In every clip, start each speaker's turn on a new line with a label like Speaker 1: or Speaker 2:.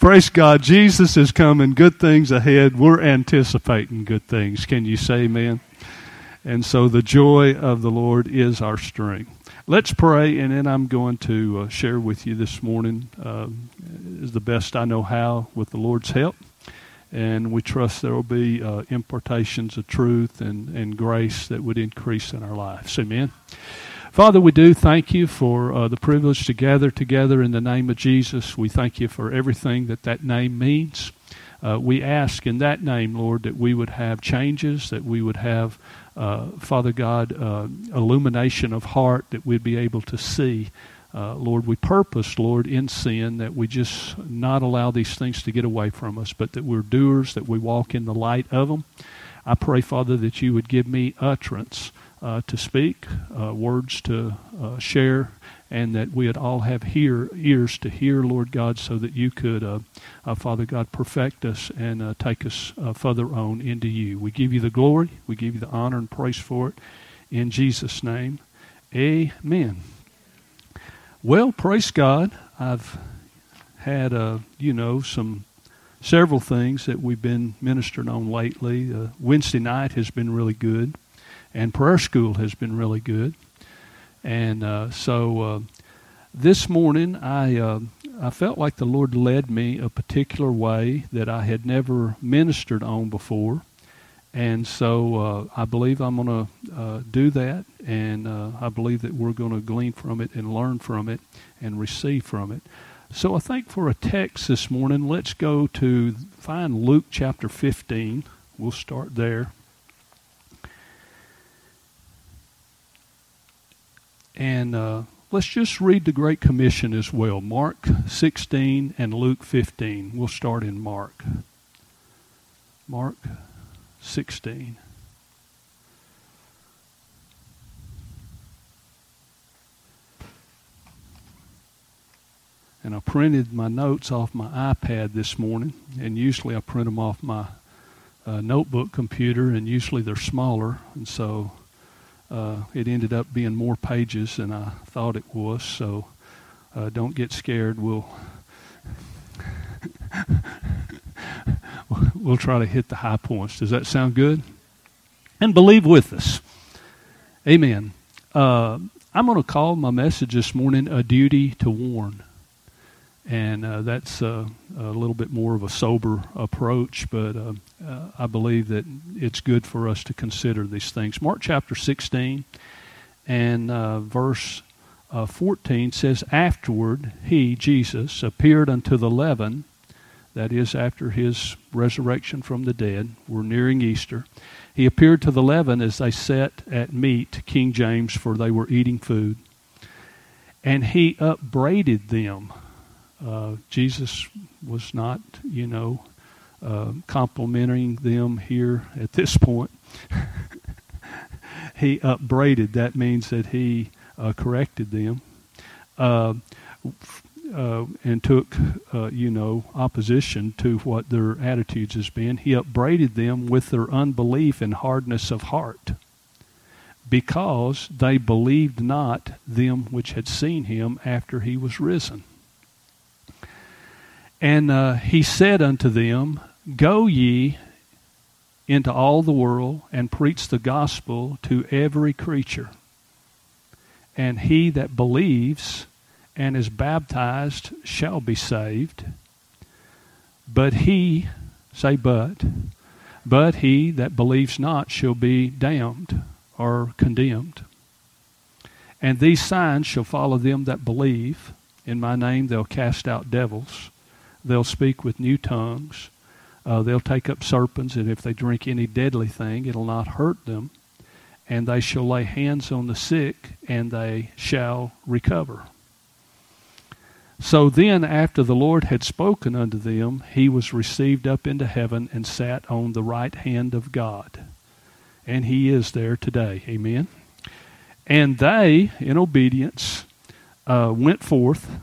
Speaker 1: Praise God. Jesus is coming. Good things ahead. We're anticipating good things. Can you say amen? And so the joy of the Lord is our strength. Let's pray, and then I'm going to uh, share with you this morning uh, is the best I know how with the Lord's help. And we trust there will be uh, impartations of truth and, and grace that would increase in our lives. Amen. Father, we do thank you for uh, the privilege to gather together in the name of Jesus. We thank you for everything that that name means. Uh, we ask in that name, Lord, that we would have changes, that we would have, uh, Father God, uh, illumination of heart, that we'd be able to see. Uh, Lord, we purpose, Lord, in sin that we just not allow these things to get away from us, but that we're doers, that we walk in the light of them. I pray, Father, that you would give me utterance uh, to speak, uh, words to uh, share, and that we would all have hear, ears to hear, Lord God, so that you could, uh, uh, Father God, perfect us and uh, take us further on into you. We give you the glory, we give you the honor and praise for it. In Jesus' name, amen. Well, praise God. I've had, you know, some several things that we've been ministering on lately. Wednesday night has been really good and prayer school has been really good. And uh, so uh, this morning, I uh, I felt like the Lord led me a particular way that I had never ministered on before, and so uh, I believe I'm going to uh, do that, and uh, I believe that we're going to glean from it and learn from it and receive from it. So I think for a text this morning, let's go to find Luke chapter 15. We'll start there. And uh, let's just read the Great Commission as well Mark 16 and Luke 15. We'll start in Mark. Mark 16. And I printed my notes off my iPad this morning, and usually I print them off my uh, notebook computer, and usually they're smaller, and so uh, it ended up being more pages than I thought it was, so uh, don't get scared. We'll we'll try to hit the high points. Does that sound good? And believe with us. Amen. Uh, I'm going to call my message this morning a duty to warn and uh, that's uh, a little bit more of a sober approach, but uh, uh, I believe that it's good for us to consider these things. Mark chapter 16 and uh, verse uh, 14 says, Afterward, he, Jesus, appeared unto the eleven, that is, after his resurrection from the dead. We're nearing Easter. He appeared to the eleven as they sat at meat, King James, for they were eating food. And he upbraided them uh, Jesus was not, you know, uh, complimenting them here at this point. he upbraided. That means that he uh, corrected them uh, uh, and took, you know, opposition to what their attitudes has been. He upbraided them with their unbelief and hardness of heart because they believed not them which had seen him after he was risen. And uh, he said unto them, Go ye into all the world and preach the gospel to every creature. And he that believes and is baptized shall be saved. But he, say but, but he that believes not shall be damned or condemned. And these signs shall follow them that believe. In my name they'll cast out devils. They'll speak with new tongues. Uh, they'll take up serpents, and if they drink any deadly thing, it'll not hurt them. And they shall lay hands on the sick, and they shall recover. So then, after the Lord had spoken unto them, he was received up into heaven and sat on the right hand of God. And he is there today. Amen. And they, in obedience, uh, went forth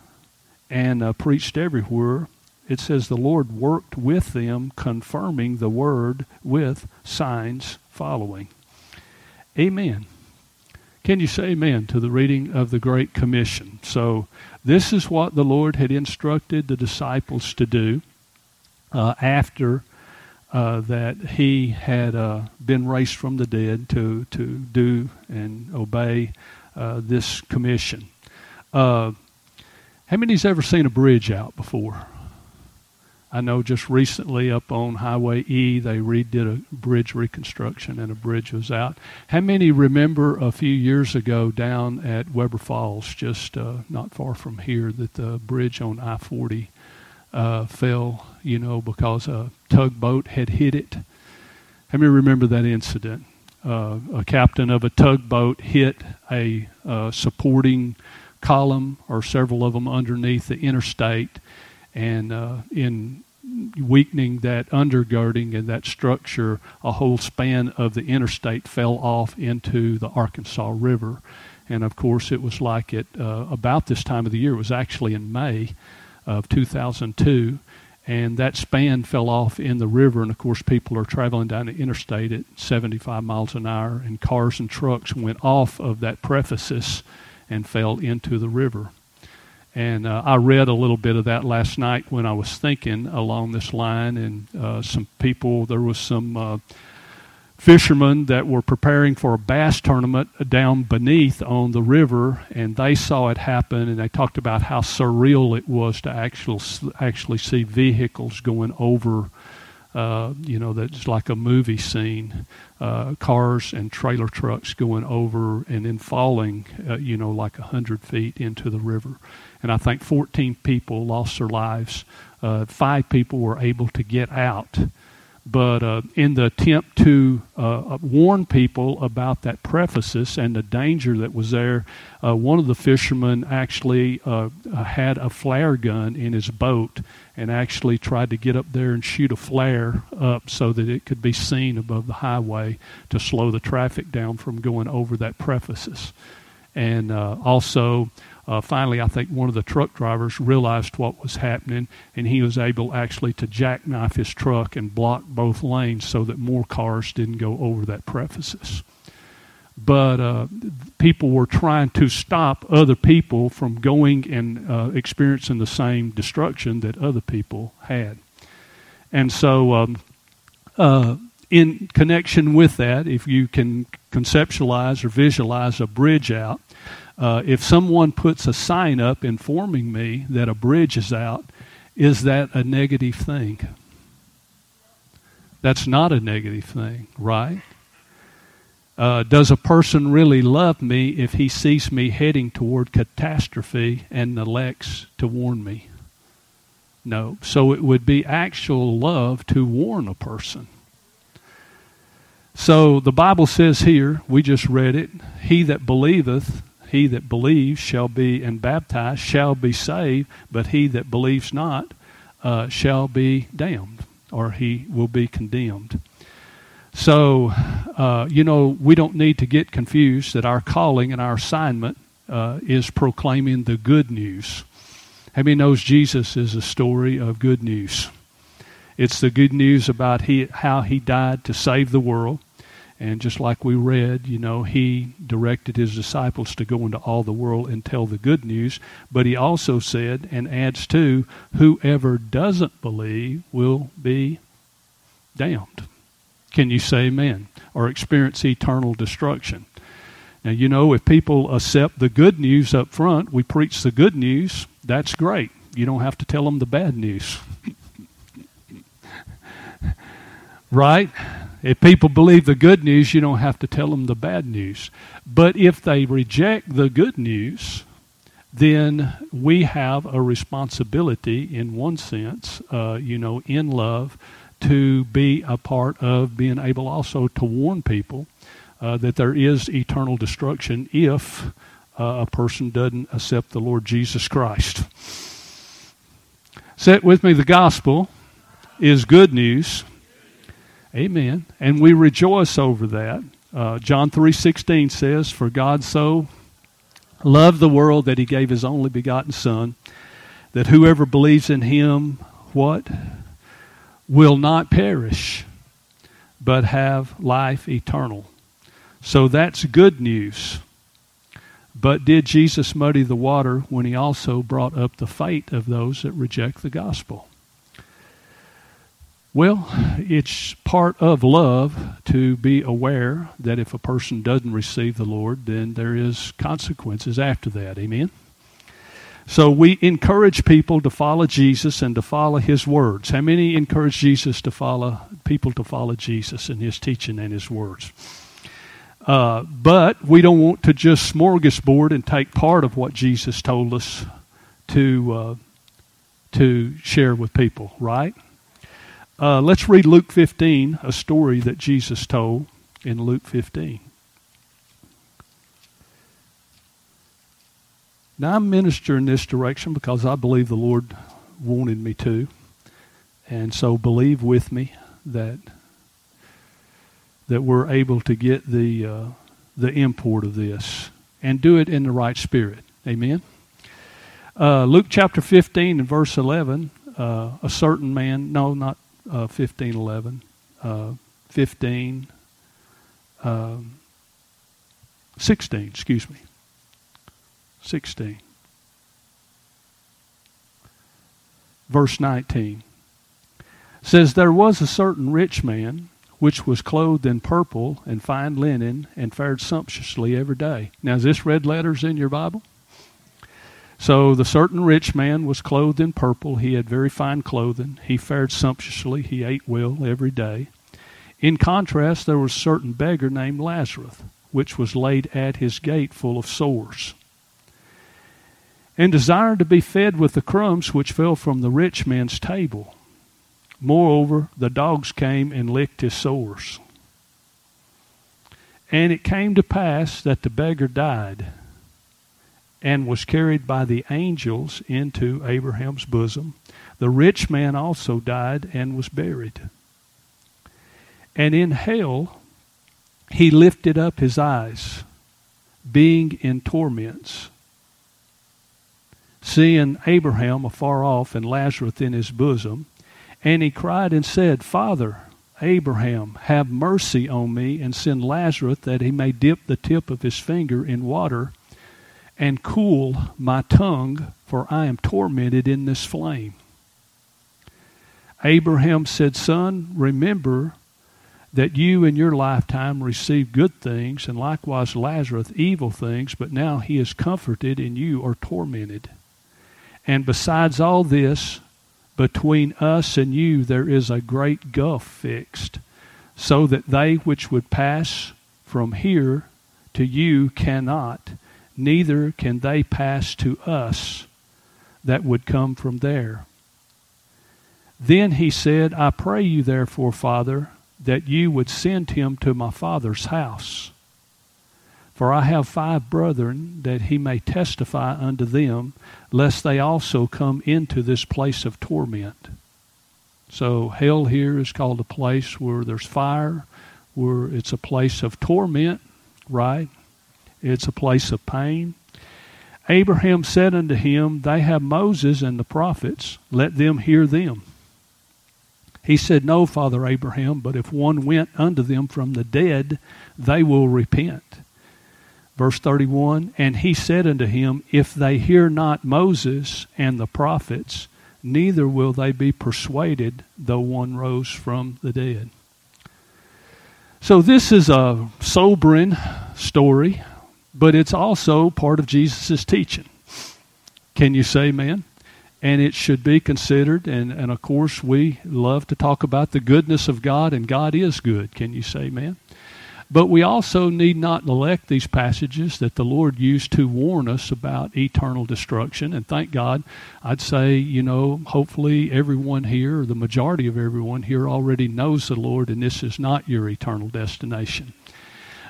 Speaker 1: and uh, preached everywhere it says the Lord worked with them, confirming the word with signs following. Amen. Can you say amen to the reading of the Great Commission? So, this is what the Lord had instructed the disciples to do uh, after uh, that he had uh, been raised from the dead to, to do and obey uh, this commission. Uh, how many's ever seen a bridge out before? I know just recently up on Highway E, they redid a bridge reconstruction and a bridge was out. How many remember a few years ago down at Webbers Falls, just uh, not far from here, that the bridge on I 40 uh, fell, you know, because a tugboat had hit it? How many remember that incident? Uh, a captain of a tugboat hit a uh, supporting column or several of them underneath the interstate and uh, in weakening that undergirding and that structure, a whole span of the interstate fell off into the Arkansas River. And of course, it was like it uh, about this time of the year. It was actually in May of 2002, and that span fell off in the river. And of course, people are traveling down the interstate at 75 miles an hour, and cars and trucks went off of that precipice and fell into the river. And uh, I read a little bit of that last night when I was thinking along this line, and uh, some people, there was some uh, fishermen that were preparing for a bass tournament down beneath on the river, and they saw it happen, and they talked about how surreal it was to actually actually see vehicles going over. Uh, you know, that's like a movie scene. Uh, cars and trailer trucks going over and then falling, uh, you know, like a hundred feet into the river and I think 14 people lost their lives. Uh, five people were able to get out. But uh, in the attempt to uh, warn people about that precipice and the danger that was there, uh, one of the fishermen actually uh, had a flare gun in his boat and actually tried to get up there and shoot a flare up so that it could be seen above the highway to slow the traffic down from going over that precipice. And uh, also, uh, finally, I think one of the truck drivers realized what was happening, and he was able actually to jackknife his truck and block both lanes so that more cars didn't go over that precipice. But uh, people were trying to stop other people from going and uh, experiencing the same destruction that other people had. And so, um, uh, in connection with that, if you can conceptualize or visualize a bridge out, uh, if someone puts a sign up informing me that a bridge is out, is that a negative thing? That's not a negative thing, right? Uh, does a person really love me if he sees me heading toward catastrophe and neglects to warn me? No. So it would be actual love to warn a person. So the Bible says here, we just read it, he that believeth he that believes shall be and baptized shall be saved, but he that believes not uh, shall be damned, or he will be condemned. So, uh, you know, we don't need to get confused that our calling and our assignment uh, is proclaiming the good news. How many knows Jesus is a story of good news? It's the good news about he, how he died to save the world. And just like we read, you know, he directed his disciples to go into all the world and tell the good news. But he also said, and adds to, whoever doesn't believe will be damned. Can you say amen? Or experience eternal destruction. Now, you know, if people accept the good news up front, we preach the good news, that's great. You don't have to tell them the bad news. right? If people believe the good news, you don't have to tell them the bad news. But if they reject the good news, then we have a responsibility, in one sense, uh, you know, in love, to be a part of being able also to warn people uh, that there is eternal destruction if uh, a person doesn't accept the Lord Jesus Christ. It with me the gospel is good news Amen. And we rejoice over that. Uh, John 3:16 says, "For God so loved the world that he gave his only begotten son, that whoever believes in him what will not perish, but have life eternal." So that's good news. But did Jesus muddy the water when he also brought up the fate of those that reject the gospel? Well, it's part of love to be aware that if a person doesn't receive the Lord, then there is consequences after that. Amen. So we encourage people to follow Jesus and to follow his words. How many encourage Jesus to follow people to follow Jesus and his teaching and his words? Uh, but we don't want to just smorgasbord and take part of what Jesus told us to uh, to share with people, right? Uh, let's read Luke 15, a story that Jesus told in Luke 15. Now, I'm ministering this direction because I believe the Lord wanted me to. And so believe with me that that we're able to get the uh, the import of this and do it in the right spirit. Amen. Uh, Luke chapter 15 and verse 11, uh, a certain man, no, not uh, 15, 11, uh, 15, um, 16, excuse me. 16. Verse 19 says, There was a certain rich man which was clothed in purple and fine linen and fared sumptuously every day. Now, is this red letters in your Bible? So the certain rich man was clothed in purple. He had very fine clothing. He fared sumptuously. He ate well every day. In contrast, there was a certain beggar named Lazarus, which was laid at his gate full of sores, and desired to be fed with the crumbs which fell from the rich man's table. Moreover, the dogs came and licked his sores. And it came to pass that the beggar died and was carried by the angels into Abraham's bosom. The rich man also died and was buried. And in hell he lifted up his eyes, being in torments, seeing Abraham afar off and Lazarus in his bosom. And he cried and said, Father, Abraham, have mercy on me and send Lazarus that he may dip the tip of his finger in water and cool my tongue, for I am tormented in this flame. Abraham said, Son, remember that you in your lifetime received good things, and likewise Lazarus evil things, but now he is comforted and you are tormented. And besides all this, between us and you there is a great gulf fixed, so that they which would pass from here to you cannot, neither can they pass to us that would come from there. Then he said, I pray you, therefore, Father, that you would send him to my father's house. For I have five brethren, that he may testify unto them, lest they also come into this place of torment. So, hell here is called a place where there's fire, where it's a place of torment, right? It's a place of pain. Abraham said unto him, They have Moses and the prophets, let them hear them. He said, No, Father Abraham, but if one went unto them from the dead, they will repent. Verse 31 And he said unto him, If they hear not Moses and the prophets, neither will they be persuaded, though one rose from the dead. So, this is a sobering story but it's also part of Jesus' teaching. Can you say amen? And it should be considered, and, and of course, we love to talk about the goodness of God, and God is good. Can you say amen? But we also need not neglect these passages that the Lord used to warn us about eternal destruction. And thank God, I'd say, you know, hopefully everyone here, or the majority of everyone here, already knows the Lord, and this is not your eternal destination.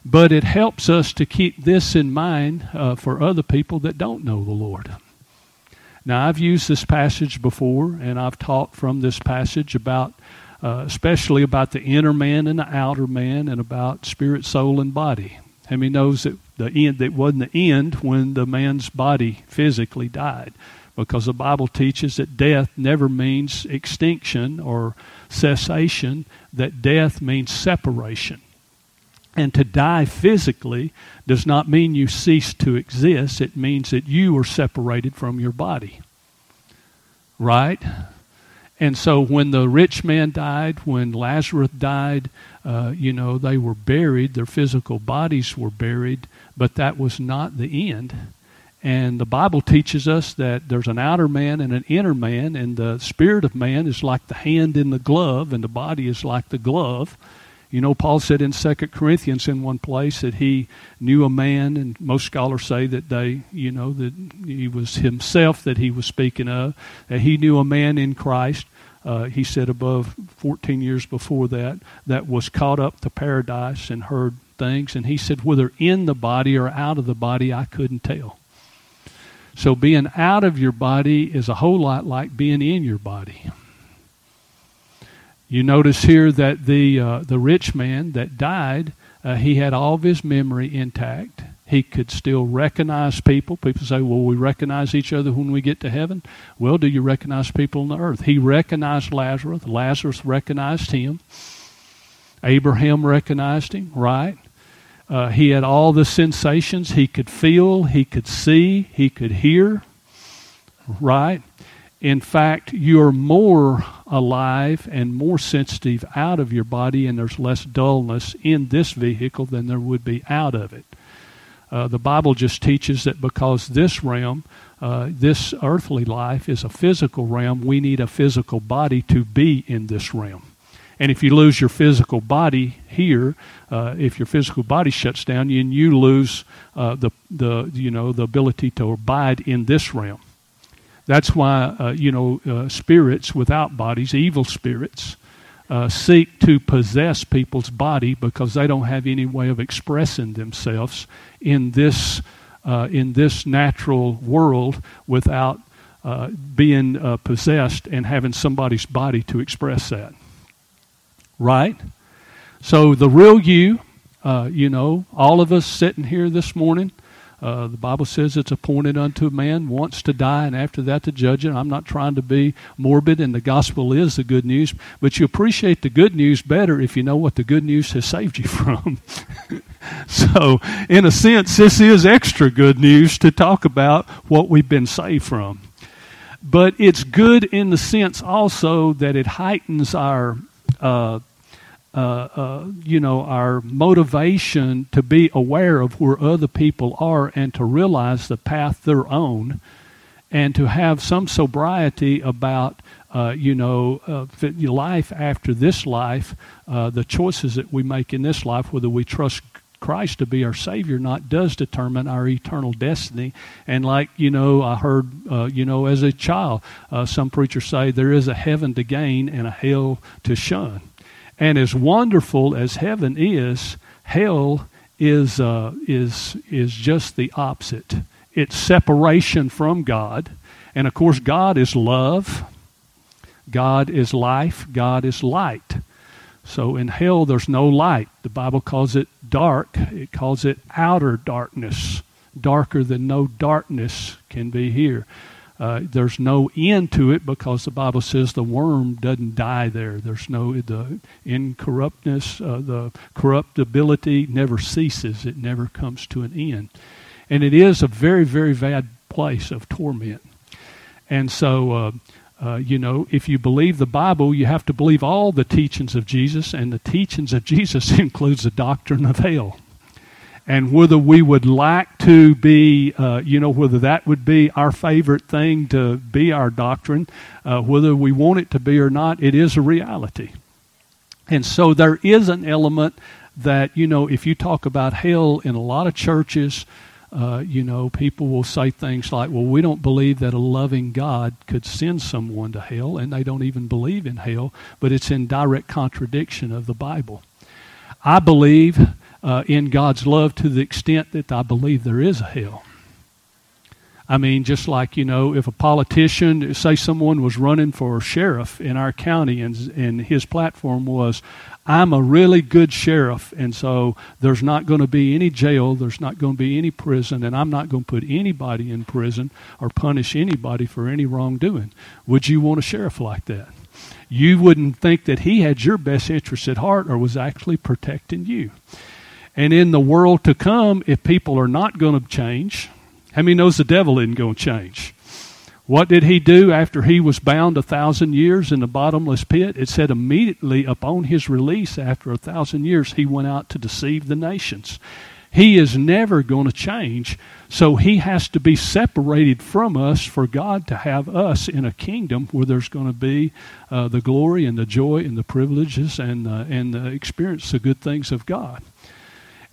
Speaker 1: But it helps us to keep this in mind uh, for other people that don't know the Lord. Now, I've used this passage before, and I've taught from this passage about, uh, especially about the inner man and the outer man, and about spirit, soul, and body. And many knows that the end that wasn't the end when the man's body physically died? Because the Bible teaches that death never means extinction or cessation, that death means separation. And to die physically does not mean you cease to exist. It means that you are separated from your body. Right? And so when the rich man died, when Lazarus died, uh, you know, they were buried, their physical bodies were buried, but that was not the end. And the Bible teaches us that there's an outer man and an inner man, and the spirit of man is like the hand in the glove, and the body is like the glove. You know, Paul said in 2 Corinthians in one place that he knew a man, and most scholars say that they, you know, that he was himself that he was speaking of, that he knew a man in Christ. Uh, he said above 14 years before that, that was caught up to paradise and heard things. And he said, whether in the body or out of the body, I couldn't tell. So being out of your body is a whole lot like being in your body. You notice here that the uh, the rich man that died, uh, he had all of his memory intact. He could still recognize people. People say, "Well, we recognize each other when we get to heaven." Well, do you recognize people on the earth? He recognized Lazarus. Lazarus recognized him. Abraham recognized him, right? Uh, he had all the sensations. He could feel, he could see, he could hear, right? In fact, you're more alive and more sensitive out of your body, and there's less dullness in this vehicle than there would be out of it. Uh, the Bible just teaches that because this realm, uh, this earthly life, is a physical realm, we need a physical body to be in this realm. And if you lose your physical body here, uh, if your physical body shuts down, and you lose uh, the the you know the ability to abide in this realm. That's why, uh, you know, uh, spirits without bodies, evil spirits, uh, seek to possess people's body because they don't have any way of expressing themselves in this, uh, in this natural world without uh, being uh, possessed and having somebody's body to express that. Right? So the real you, you know, all of us sitting here this morning, uh, the Bible says it's appointed unto man once to die and after that to judge it. I'm not trying to be morbid, and the gospel is the good news, but you appreciate the good news better if you know what the good news has saved you from. so, in a sense, this is extra good news to talk about what we've been saved from. But it's good in the sense also that it heightens our uh, uh, uh, you know, our motivation to be aware of where other people are and to realize the path they're on and to have some sobriety about, uh, you know, uh, life after this life, uh, the choices that we make in this life, whether we trust Christ to be our Savior or not does determine our eternal destiny. And like, you know, I heard, uh, you know, as a child, uh, some preachers say there is a heaven to gain and a hell to shun. And as wonderful as heaven is, hell is, uh, is, is just the opposite. It's separation from God. And of course, God is love, God is life, God is light. So in hell, there's no light. The Bible calls it dark, it calls it outer darkness, darker than no darkness can be here. Uh, there's no end to it because the Bible says the worm doesn't die there. There's no the incorruptness, uh, the corruptibility never ceases. It never comes to an end, and it is a very very bad place of torment. And so, uh, uh, you know, if you believe the Bible, you have to believe all the teachings of Jesus, and the teachings of Jesus includes the doctrine of hell and whether we would like to be, uh, you know, whether that would be our favorite thing to be our doctrine, uh, whether we want it to be or not, it is a reality. And so there is an element that, you know, if you talk about hell in a lot of churches, uh, you know, people will say things like, well, we don't believe that a loving God could send someone to hell, and they don't even believe in hell, but it's in direct contradiction of the Bible. I believe uh, in God's love to the extent that I believe there is a hell. I mean, just like, you know, if a politician, say someone was running for sheriff in our county and, and his platform was, I'm a really good sheriff, and so there's not going to be any jail, there's not going to be any prison, and I'm not going to put anybody in prison or punish anybody for any wrongdoing. Would you want a sheriff like that? You wouldn't think that he had your best interests at heart or was actually protecting you. And in the world to come, if people are not going to change, how many knows the devil isn't going to change? What did he do after he was bound a thousand years in the bottomless pit? It said immediately upon his release after a thousand years, he went out to deceive the nations. He is never going to change, so he has to be separated from us for God to have us in a kingdom where there's going to be uh, the glory and the joy and the privileges and, uh, and the experience the good things of God.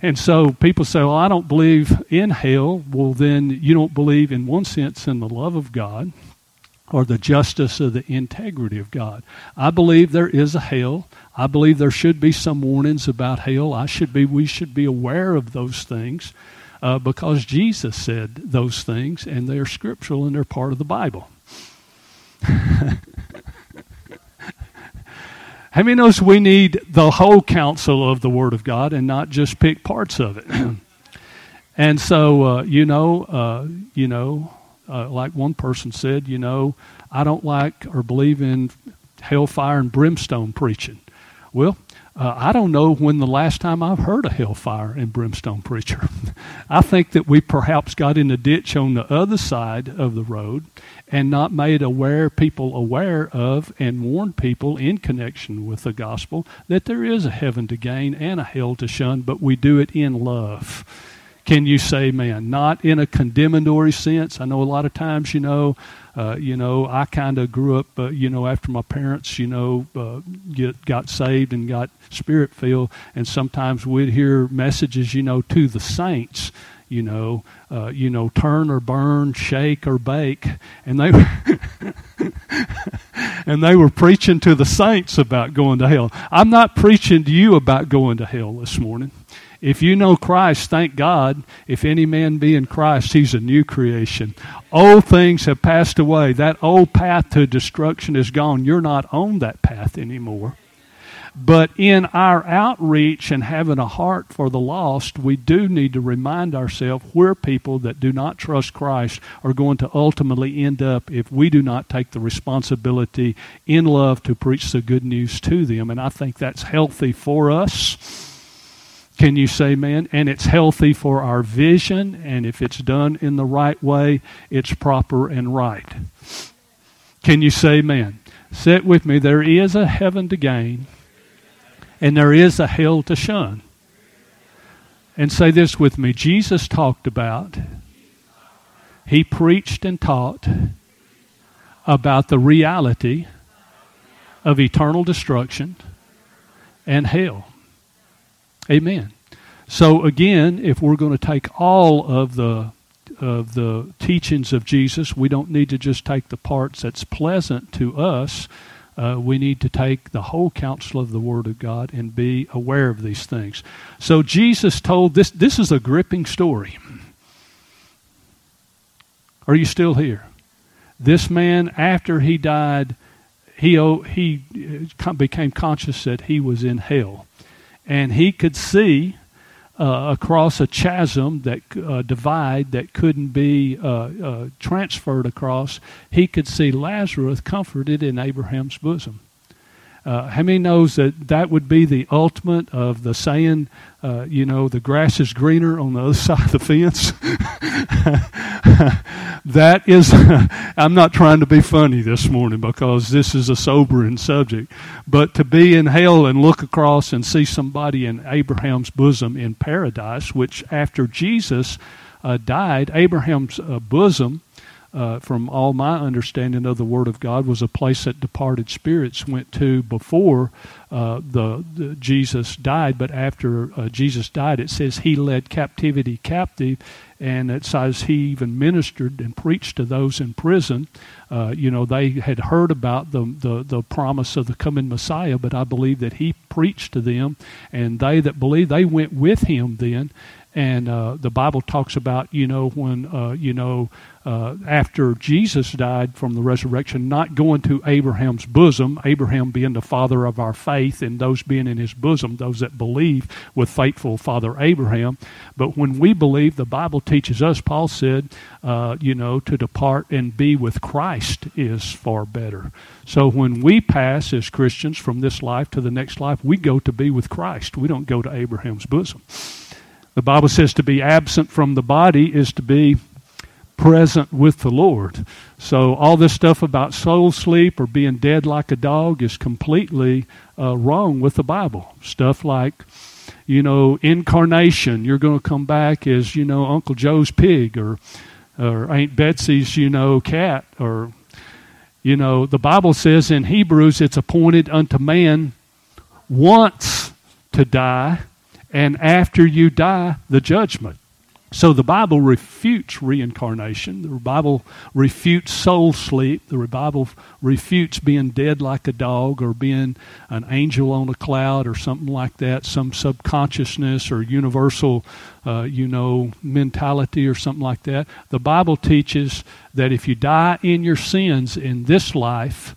Speaker 1: And so people say, well, I don't believe in hell. Well, then you don't believe, in one sense, in the love of God or the justice or the integrity of God. I believe there is a hell. I believe there should be some warnings about hell. I should be, we should be aware of those things uh, because Jesus said those things and they're scriptural and they're part of the Bible. How many knows we need the whole counsel of the Word of God and not just pick parts of it? and so, uh, you know, uh, you know, uh, like one person said, you know, I don't like or believe in hellfire and brimstone preaching. Well, uh, I don't know when the last time I've heard a hellfire and brimstone preacher. I think that we perhaps got in a ditch on the other side of the road and not made aware people aware of and warn people in connection with the gospel that there is a heaven to gain and a hell to shun, but we do it in love. Can you say, man? Not in a condemnatory sense. I know a lot of times, you know, uh, you know, I kind of grew up, uh, you know, after my parents, you know, uh, get, got saved and got spirit filled, and sometimes we'd hear messages, you know, to the saints, you know, uh, you know, turn or burn, shake or bake, and they and they were preaching to the saints about going to hell. I'm not preaching to you about going to hell this morning. If you know Christ, thank God. If any man be in Christ, he's a new creation. Old things have passed away. That old path to destruction is gone. You're not on that path anymore. But in our outreach and having a heart for the lost, we do need to remind ourselves we're people that do not trust Christ are going to ultimately end up if we do not take the responsibility in love to preach the good news to them. And I think that's healthy for us can you say amen? And it's healthy for our vision, and if it's done in the right way, it's proper and right. Can you say amen? Sit with me. There is a heaven to gain, and there is a hell to shun. And say this with me Jesus talked about, he preached and taught about the reality of eternal destruction and hell. Amen. So again, if we're going to take all of the of the teachings of Jesus, we don't need to just take the parts that's pleasant to us. Uh, we need to take the whole counsel of the Word of God and be aware of these things. So Jesus told this. This is a gripping story. Are you still here? This man, after he died, he he uh, became conscious that he was in hell and he could see uh, across a chasm that uh, divide that couldn't be uh, uh, transferred across. He could see Lazarus comforted in Abraham's bosom. Uh, how many knows that that would be the ultimate of the saying, uh, you know, the grass is greener on the other side of the fence? that is, I'm not trying to be funny this morning because this is a sobering subject, but to be in hell and look across and see somebody in Abraham's bosom in paradise, which after Jesus uh, died, Abraham's uh, bosom uh, from all my understanding of the Word of God, was a place that departed spirits went to before uh, the, the, Jesus died. But after uh, Jesus died, it says He led captivity captive, and it says He even ministered and preached to those in prison. Uh, you know, they had heard about the, the the promise of the coming Messiah, but I believe that He preached to them, and they that believed they went with Him then and uh, the Bible talks about, you know, when, uh, you know, uh, after Jesus died from the resurrection, not going to Abraham's bosom, Abraham being the father of our faith, and those being in his bosom, those that believe with faithful Father Abraham. But when we believe, the Bible teaches us, Paul said, uh, you know, to depart and be with Christ is far better. So when we pass as Christians from this life to the next life, we go to be with Christ. We don't go to Abraham's bosom. The Bible says to be absent from the body is to be present with the Lord. So all this stuff about soul sleep or being dead like a dog is completely uh, wrong with the Bible. Stuff like, you know, incarnation. You're going to come back as you know Uncle Joe's pig or or Aunt Betsy's you know cat or you know the Bible says in Hebrews it's appointed unto man once to die and after you die the judgment. So the Bible refutes reincarnation. The Bible refutes soul sleep. The Bible refutes being dead like a dog or being an angel on a cloud or something like that, some subconsciousness or universal, uh, you know, mentality or something like that. The Bible teaches that if you die in your sins in this life,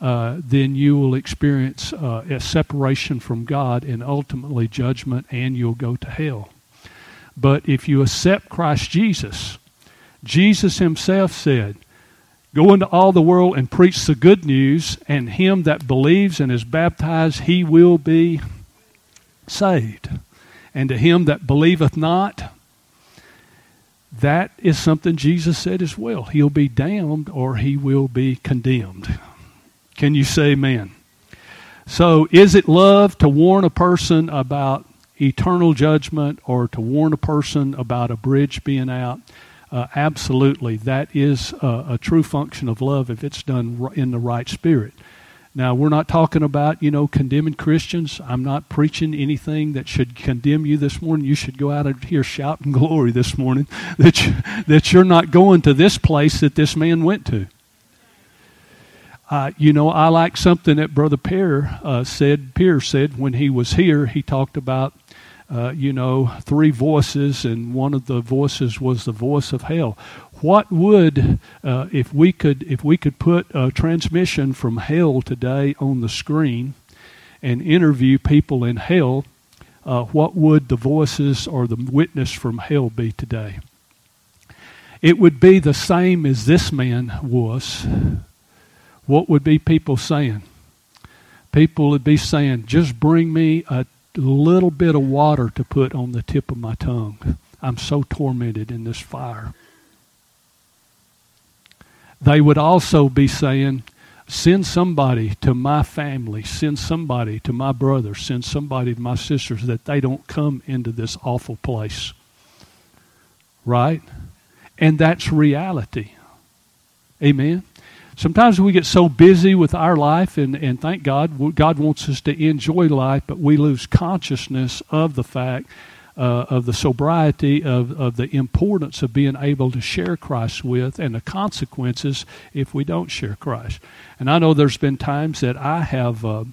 Speaker 1: uh, then you will experience uh, a separation from God and ultimately judgment, and you'll go to hell. But if you accept Christ Jesus, Jesus himself said, Go into all the world and preach the good news, and him that believes and is baptized, he will be saved. And to him that believeth not, that is something Jesus said as well. He'll be damned or he will be condemned. Can you say amen? So, is it love to warn a person about eternal judgment or to warn a person about a bridge being out, uh, absolutely, that is a, a, true function of love if it's done in the right spirit. Now, we're not talking about, you know, condemning Christians. I'm not preaching anything that should condemn you this morning. You should go out of here shouting glory this morning that, you, that you're not going to this place that this man went to. Uh, you know, I like something that Brother Pierre uh, said. Pierre said when he was here. He talked about uh, you know, three voices, and one of the voices was the voice of hell. What would, uh, if we could, if we could put a transmission from hell today on the screen, and interview people in hell, uh, what would the voices or the witness from hell be today? It would be the same as this man was. What would be people saying? People would be saying, just bring me a little bit of water to put on the tip of my tongue. I'm so tormented in this fire. They would also be saying, Send somebody to my family, send somebody to my brother, send somebody to my sisters that they don't come into this awful place. Right? And that's reality. Amen. Sometimes we get so busy with our life, and, and thank God, God wants us to enjoy life, but we lose consciousness of the fact uh, of the sobriety, of, of the importance of being able to share Christ with, and the consequences if we don't share Christ. And I know there's been times that I have uh,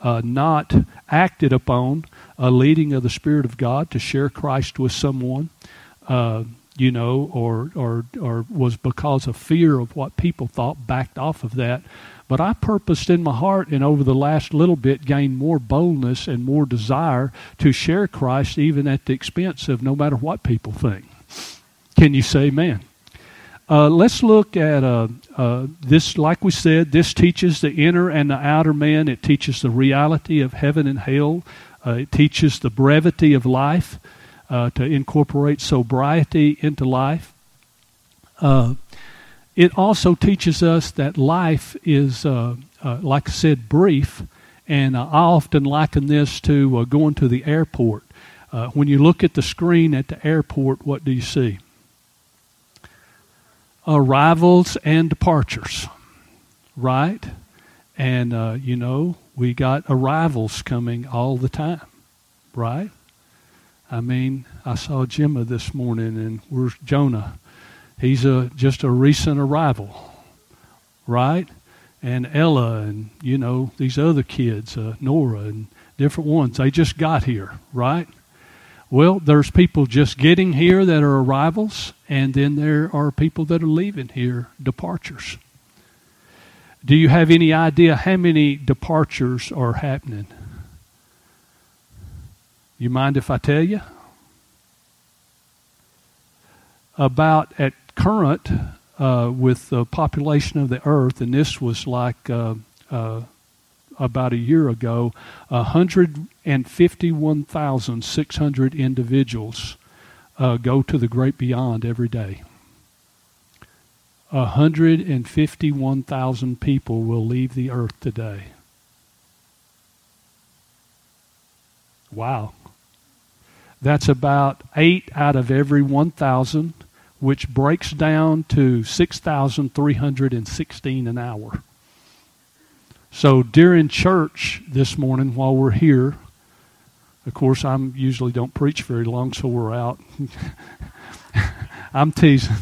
Speaker 1: uh, not acted upon a leading of the Spirit of God to share Christ with someone. Uh, you know, or, or, or was because of fear of what people thought, backed off of that. But I purposed in my heart and over the last little bit gained more boldness and more desire to share Christ even at the expense of no matter what people think. Can you say amen? Uh, let's look at uh, uh, this. Like we said, this teaches the inner and the outer man. It teaches the reality of heaven and hell. Uh, it teaches the brevity of life uh, to incorporate sobriety into life. Uh, it also teaches us that life is, uh, uh like I said, brief. And I often liken this to uh, going to the airport. When you look at the screen at the airport, what do you see? Arrivals and departures, right? And, you know, we got arrivals coming all the time, right? I mean, I saw Gemma this morning, and where's Jonah? He's a just a recent arrival, right? And Ella, and you know these other kids, uh, Nora, and different ones. They just got here, right? Well, there's people just getting here that are arrivals, and then there are people that are leaving here, departures. Do you have any idea how many departures are happening? You mind if I tell you? About at current uh, with the population of the earth, and this was like uh, uh, about a year ago, 151,600 individuals uh, go to the great beyond every day. 151,000 people will leave the earth today. Wow. That's about 8 out of every 1,000, which breaks down to 6,316 an hour. So during church this morning while we're here, of course, I usually don't preach very long, so we're out. I'm teasing.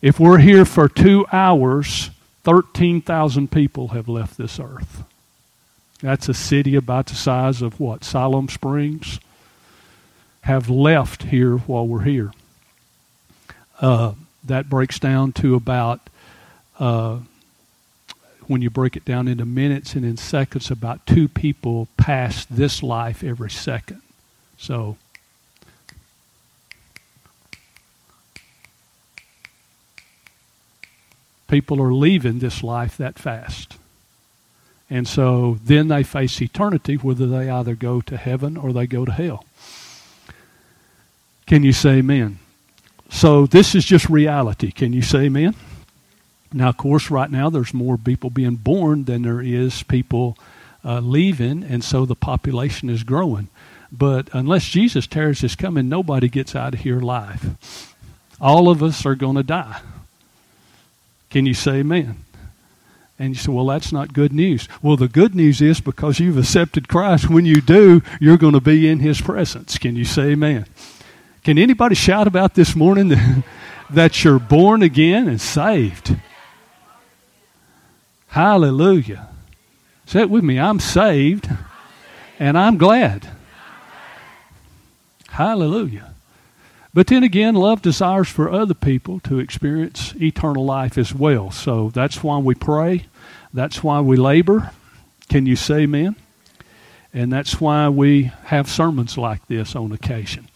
Speaker 1: If we're here for two hours, 13,000 people have left this earth. That's a city about the size of what? Siloam Springs? Have left here while we're here. Uh, that breaks down to about, uh, when you break it down into minutes and in seconds, about two people pass this life every second. So, people are leaving this life that fast. And so then they face eternity, whether they either go to heaven or they go to hell. Can you say amen? So this is just reality. Can you say amen? Now, of course, right now there's more people being born than there is people uh, leaving, and so the population is growing. But unless Jesus tears his coming, nobody gets out of here alive. All of us are going to die. Can you say amen? And you say, well, that's not good news. Well, the good news is because you've accepted Christ, when you do, you're going to be in His presence. Can you say amen? Can anybody shout about this morning that, you're born again and saved? Hallelujah. Say it with me. I'm saved and I'm glad. Hallelujah. But then again, love desires for other people to experience eternal life as well. So that's why we pray. That's why we labor. Can you say amen? And that's why we have sermons like this on occasion.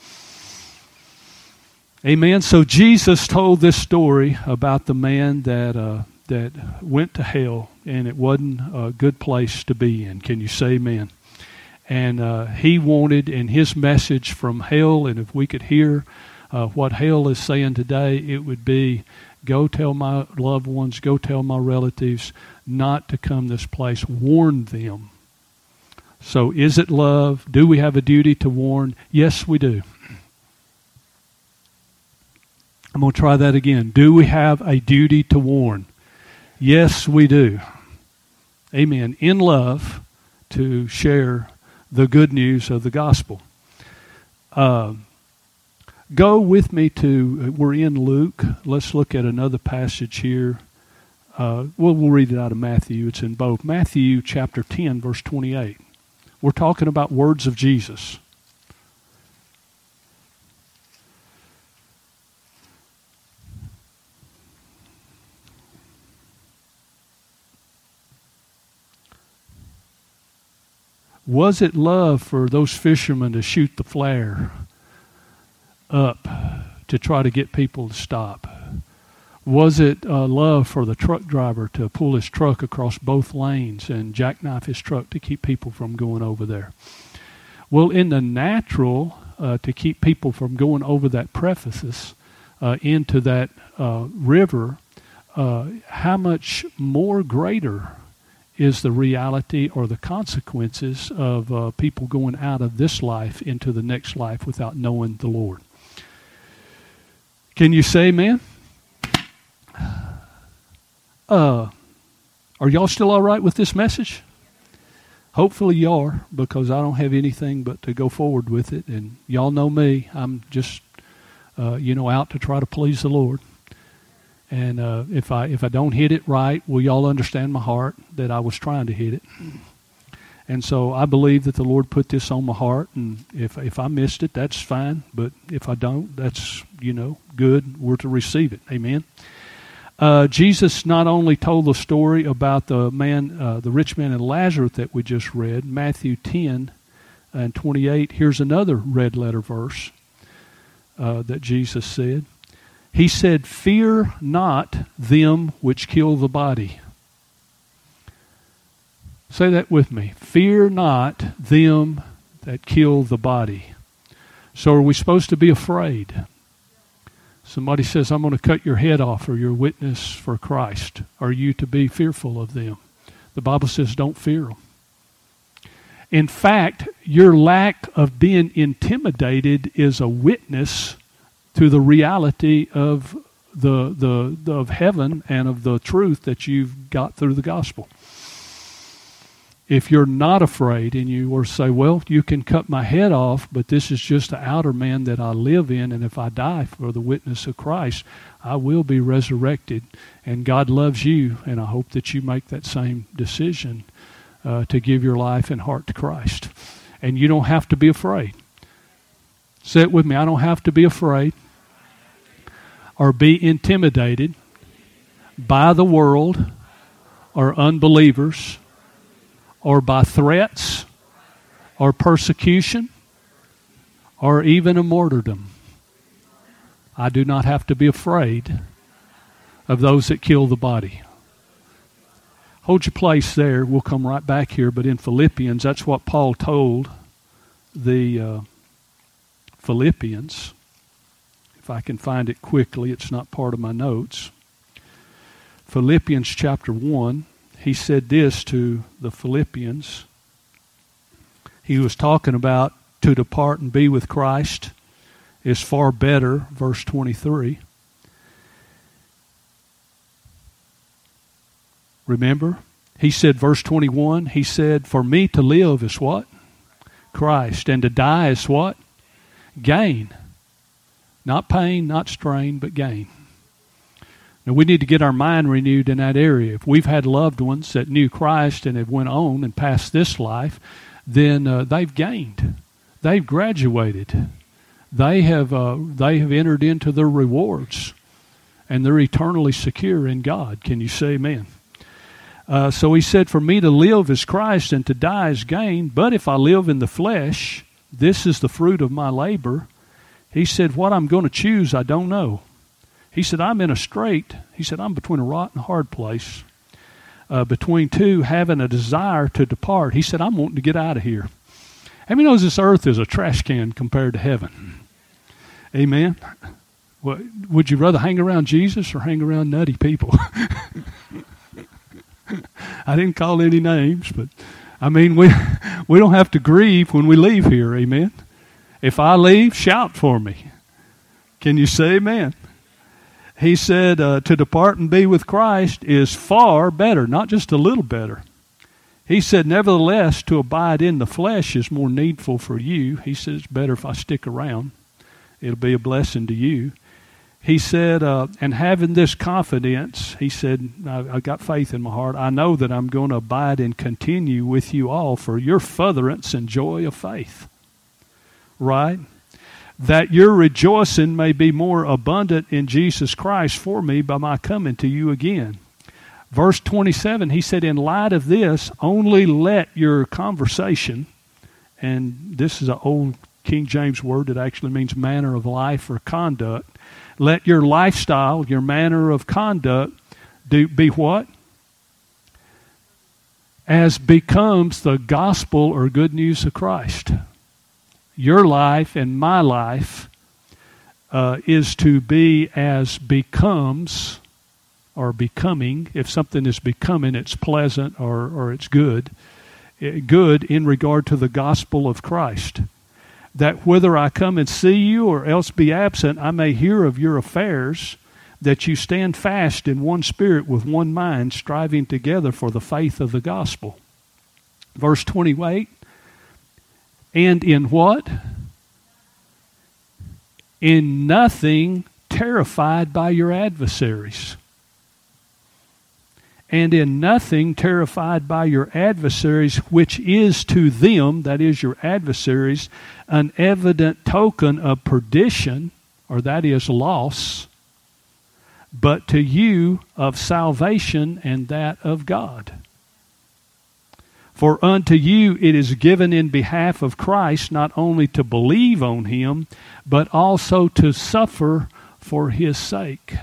Speaker 1: Amen. So Jesus told this story about the man that uh, that went to hell, and it wasn't a good place to be in. Can you say amen? And uh, he wanted, in his message from hell, and if we could hear uh, what hell is saying today, it would be go tell my loved ones, go tell my relatives not to come this place. Warn them. So, is it love? Do we have a duty to warn? Yes, we do. I'm going to try that again. Do we have a duty to warn? Yes, we do. Amen. In love to share the good news of the gospel. Uh, go with me to, uh, we're in Luke. Let's look at another passage here. Uh, well, we'll read it out of Matthew. It's in both. Matthew chapter 10, verse 28. We're talking about words of Jesus. Was it love for those fishermen to shoot the flare up to try to get people to stop? Was it uh, love for the truck driver to pull his truck across both lanes and jackknife his truck to keep people from going over there? Well, in the natural, uh, to keep people from going over that precipice uh, into that uh, river, uh, how much more greater is the reality or the consequences of uh, people going out of this life into the next life without knowing the Lord. Can you say amen? Uh, are y'all still all right with this message? Hopefully you are, because I don't have anything but to go forward with it. And y'all know me. I'm just, uh, you know, out to try to please the Lord. And uh, if I if I don't hit it right, will y'all understand my heart that I was trying to hit it? And so I believe that the Lord put this on my heart, and if if I missed it, that's fine. But if I don't, that's you know good. We're to receive it. Amen. Uh, Jesus not only told the story about the man, uh, the rich man and Lazarus that we just read, Matthew ten and twenty eight. Here's another red letter verse uh, that Jesus said. He said, Fear not them which kill the body. Say that with me. Fear not them that kill the body. So are we supposed to be afraid? Somebody says, I'm going to cut your head off for your witness for Christ. Are you to be fearful of them? The Bible says, don't fear them. In fact, your lack of being intimidated is a witness to the reality of the, the, the, of heaven and of the truth that you've got through the gospel. If you're not afraid and you were say, well, you can cut my head off, but this is just the outer man that I live in, and if I die for the witness of Christ, I will be resurrected. And God loves you, and I hope that you make that same decision uh, to give your life and heart to Christ. And you don't have to be afraid. Say it with me I don't have to be afraid or be intimidated by the world or unbelievers or by threats or persecution or even a martyrdom. I do not have to be afraid of those that kill the body. Hold your place there. We'll come right back here. But in Philippians, that's what Paul told the uh, Philippians. If I can find it quickly, it's not part of my notes. Philippians chapter 1, he said this to the Philippians. He was talking about to depart and be with Christ is far better, verse 23. Remember? He said, verse 21, he said, For me to live is what? Christ. And to die is what? Gain. Not pain, not strain, but gain. Now we need to get our mind renewed in that area. If we've had loved ones that knew Christ and have went on and passed this life, then uh, they've gained. They've graduated. They have uh, they have entered into their rewards, and they're eternally secure in God. Can you say Amen? Uh, so he said, "For me to live is Christ, and to die is gain. But if I live in the flesh, this is the fruit of my labor." He said, What I'm going to choose, I don't know. He said, I'm in a strait. He said, I'm between a rotten hard place. Uh, between two, having a desire to depart. He said, I'm wanting to get out of here. How many knows this earth is a trash can compared to heaven? Amen. What, would you rather hang around Jesus or hang around nutty people? I didn't call any names, but I mean, we, we don't have to grieve when we leave here. Amen. If I leave, shout for me. Can you say amen? He said uh, to depart and be with Christ is far better, not just a little better. He said, nevertheless, to abide in the flesh is more needful for you. He said, it's better if I stick around. It'll be a blessing to you. He said, uh, and having this confidence, he said, I, I got faith in my heart. I know that I'm going to abide and continue with you all for your furtherance and joy of faith right? That your rejoicing may be more abundant in Jesus Christ for me by my coming to you again. Verse 27, he said, In light of this, only let your conversation, and this is an old King James word that actually means manner of life or conduct. Let your lifestyle, your manner of conduct, do, be what? As becomes the gospel or good news of Christ your life and my life uh, is to be as becomes or becoming. If something is becoming, it's pleasant or, or it's good. Eh, good in regard to the gospel of Christ. That whether I come and see you or else be absent, I may hear of your affairs, that you stand fast in one spirit with one mind, striving together for the faith of the gospel. Verse 28 and in what? In nothing terrified by your adversaries. And in nothing terrified by your adversaries, which is to them, that is your adversaries, an evident token of perdition, or that is loss, but to you of salvation and that of God. For unto you it is given in behalf of Christ not only to believe on him, but also to suffer for his sake.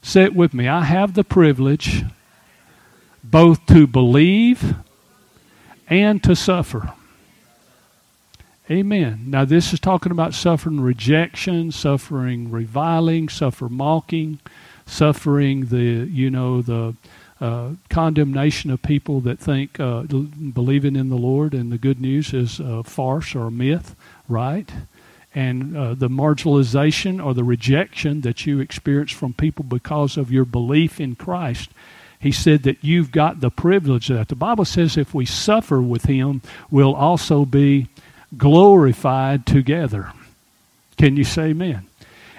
Speaker 1: Say it with me. I have the privilege both to believe and to suffer. Amen. Now, this is talking about suffering rejection, suffering reviling, suffer mocking, suffering the, you know, the uh, condemnation of people that think uh, believing in the Lord and the good news is a farce or a myth, right? And uh, the marginalization or the rejection that you experience from people because of your belief in Christ. He said that you've got the privilege of that. The Bible says if we suffer with Him, we'll also be glorified together. Can you say amen?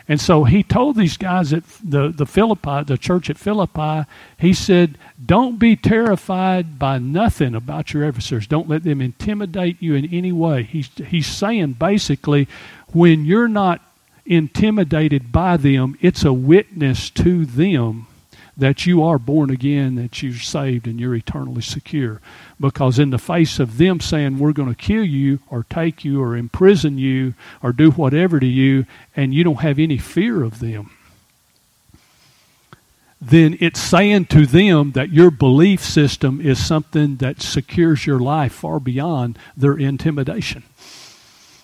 Speaker 1: And so he told these guys at the, the Philippi, the church at Philippi, he said, Don't be terrified by nothing about your adversaries. Don't let them intimidate you in any way. He's, he's saying basically, when you're not intimidated by them, it's a witness to them that you are born again, that you're saved, and you're eternally secure. Because in the face of them saying, we're going to kill you, or take you, or imprison you, or do whatever to you, and you don't have any fear of them, then it's saying to them that your belief system is something that secures your life far beyond their intimidation.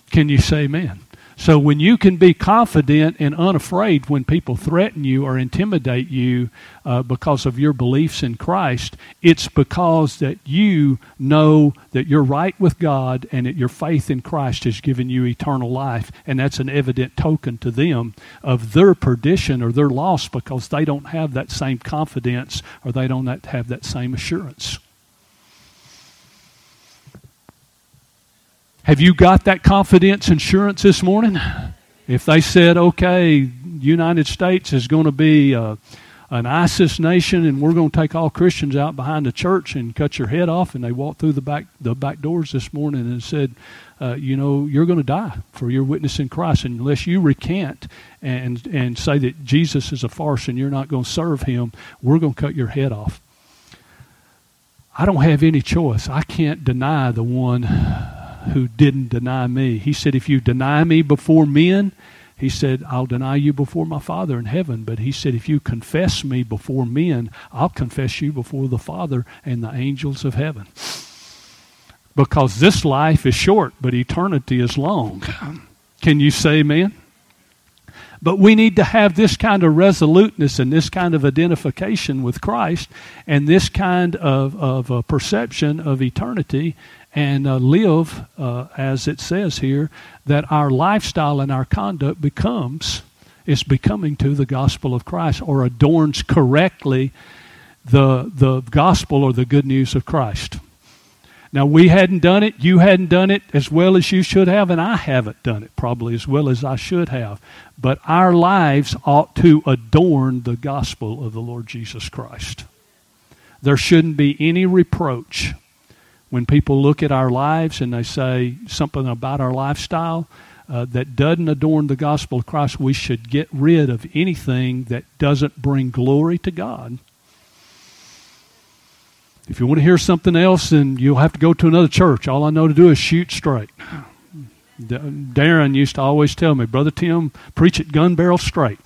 Speaker 1: Can you say amen? So when you can be confident and unafraid when people threaten you or intimidate you uh, because of your beliefs in Christ, it's because that you know that you're right with God and that your faith in Christ has given you eternal life, and that's an evident token to them of their perdition or their loss because they don't have that same confidence or they don't have that same assurance. Have you got that confidence insurance this morning? If they said, okay, United States is going to be uh, an ISIS nation and we're going to take all Christians out behind the church and cut your head off, and they walked through the back, the back doors this morning and said, uh, you know, you're going to die for your witness in Christ unless you recant and, and say that Jesus is a farce and you're not going to serve him, we're going to cut your head off. I don't have any choice. I can't deny the one who didn't deny me. He said, If you deny me before men, he said, I'll deny you before my Father in heaven. But he said, If you confess me before men, I'll confess you before the Father and the angels of heaven. Because this life is short, but eternity is long. Can you say amen? But we need to have this kind of resoluteness and this kind of identification with Christ and this kind of, of perception of eternity and uh, live, uh, as it says here, that our lifestyle and our conduct becomes, is becoming to the gospel of Christ or adorns correctly the, the gospel or the good news of Christ. Now, we hadn't done it, you hadn't done it as well as you should have, and I haven't done it probably as well as I should have. But our lives ought to adorn the gospel of the Lord Jesus Christ. There shouldn't be any reproach when people look at our lives and they say something about our lifestyle uh, that doesn't adorn the gospel of Christ, we should get rid of anything that doesn't bring glory to God. If you want to hear something else, then you'll have to go to another church. All I know to do is shoot straight. Darren used to always tell me, Brother Tim, preach it gun barrel straight.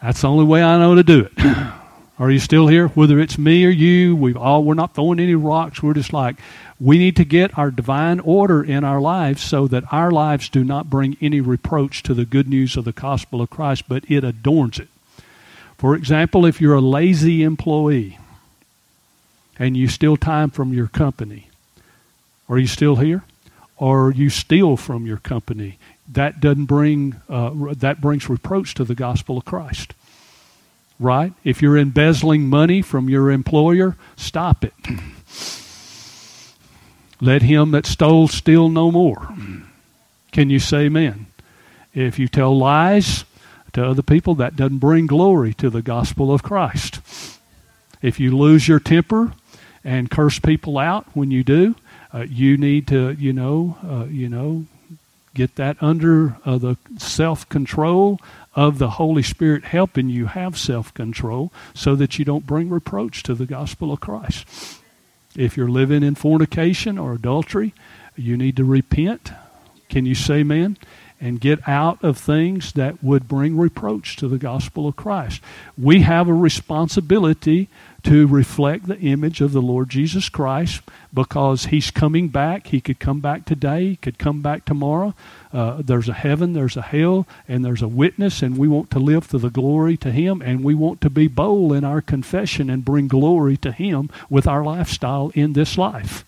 Speaker 1: That's the only way I know to do it. Are you still here? Whether it's me or you, we all we're not throwing any rocks. We're just like we need to get our divine order in our lives so that our lives do not bring any reproach to the good news of the gospel of Christ, but it adorns it. For example, if you're a lazy employee and you steal time from your company, are you still here? Or you steal from your company, that doesn't bring uh, that brings reproach to the gospel of Christ right? If you're embezzling money from your employer, stop it. Let him that stole steal no more. Can you say amen? If you tell lies to other people, that doesn't bring glory to the gospel of Christ. If you lose your temper and curse people out when you do, uh, you need to, you know, uh, you know, get that under uh, the self control of the Holy Spirit helping you have self control so that you don't bring reproach to the gospel of Christ. If you're living in fornication or adultery, you need to repent. Can you say amen? And get out of things that would bring reproach to the gospel of Christ. We have a responsibility to reflect the image of the Lord Jesus Christ because he's coming back. He could come back today, he could come back tomorrow. Uh, there's a heaven, there's a hell, and there's a witness, and we want to live to the glory to him, and we want to be bold in our confession and bring glory to him with our lifestyle in this life.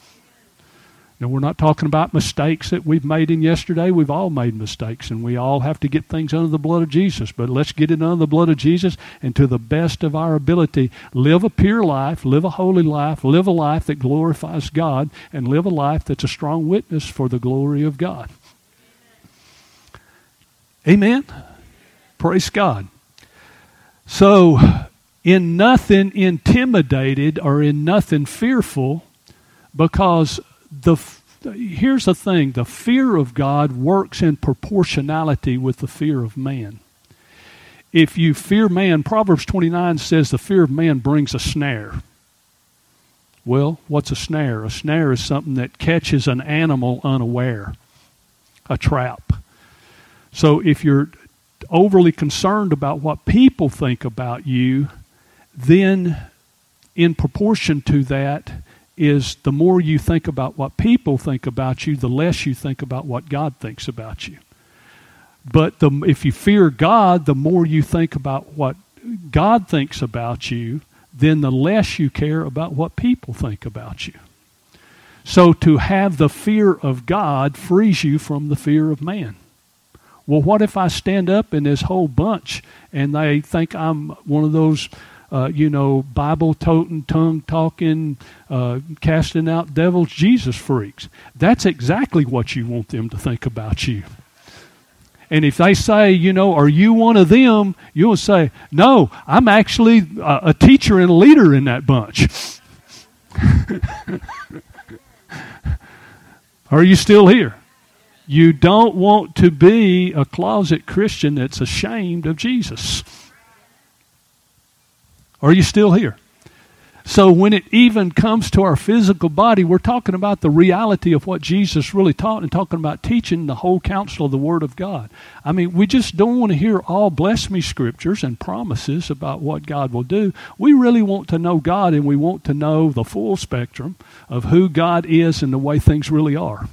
Speaker 1: Now, we're not talking about mistakes that we've made in yesterday. We've all made mistakes, and we all have to get things under the blood of Jesus. But let's get it under the blood of Jesus, and to the best of our ability, live a pure life, live a holy life, live a life that glorifies God, and live a life that's a strong witness for the glory of God. Amen? Praise God. So, in nothing intimidated or in nothing fearful, because the here's the thing the fear of God works in proportionality with the fear of man. If you fear man, Proverbs 29 says the fear of man brings a snare. Well, what's a snare? A snare is something that catches an animal unaware, a trap. So if you're overly concerned about what people think about you, then in proportion to that, is the more you think about what people think about you, the less you think about what God thinks about you. But the, if you fear God, the more you think about what God thinks about you, then the less you care about what people think about you. So to have the fear of God frees you from the fear of man. Well, what if I stand up in this whole bunch and they think I'm one of those uh, you know, Bible toting, tongue talking, uh, casting out devils, Jesus freaks. That's exactly what you want them to think about you. And if they say, you know, are you one of them? You'll say, no, I'm actually a, a teacher and a leader in that bunch. are you still here? You don't want to be a closet Christian that's ashamed of Jesus. Are you still here? So when it even comes to our physical body, we're talking about the reality of what Jesus really taught and talking about teaching the whole counsel of the Word of God. I mean, we just don't want to hear all bless me scriptures and promises about what God will do. We really want to know God and we want to know the full spectrum of who God is and the way things really are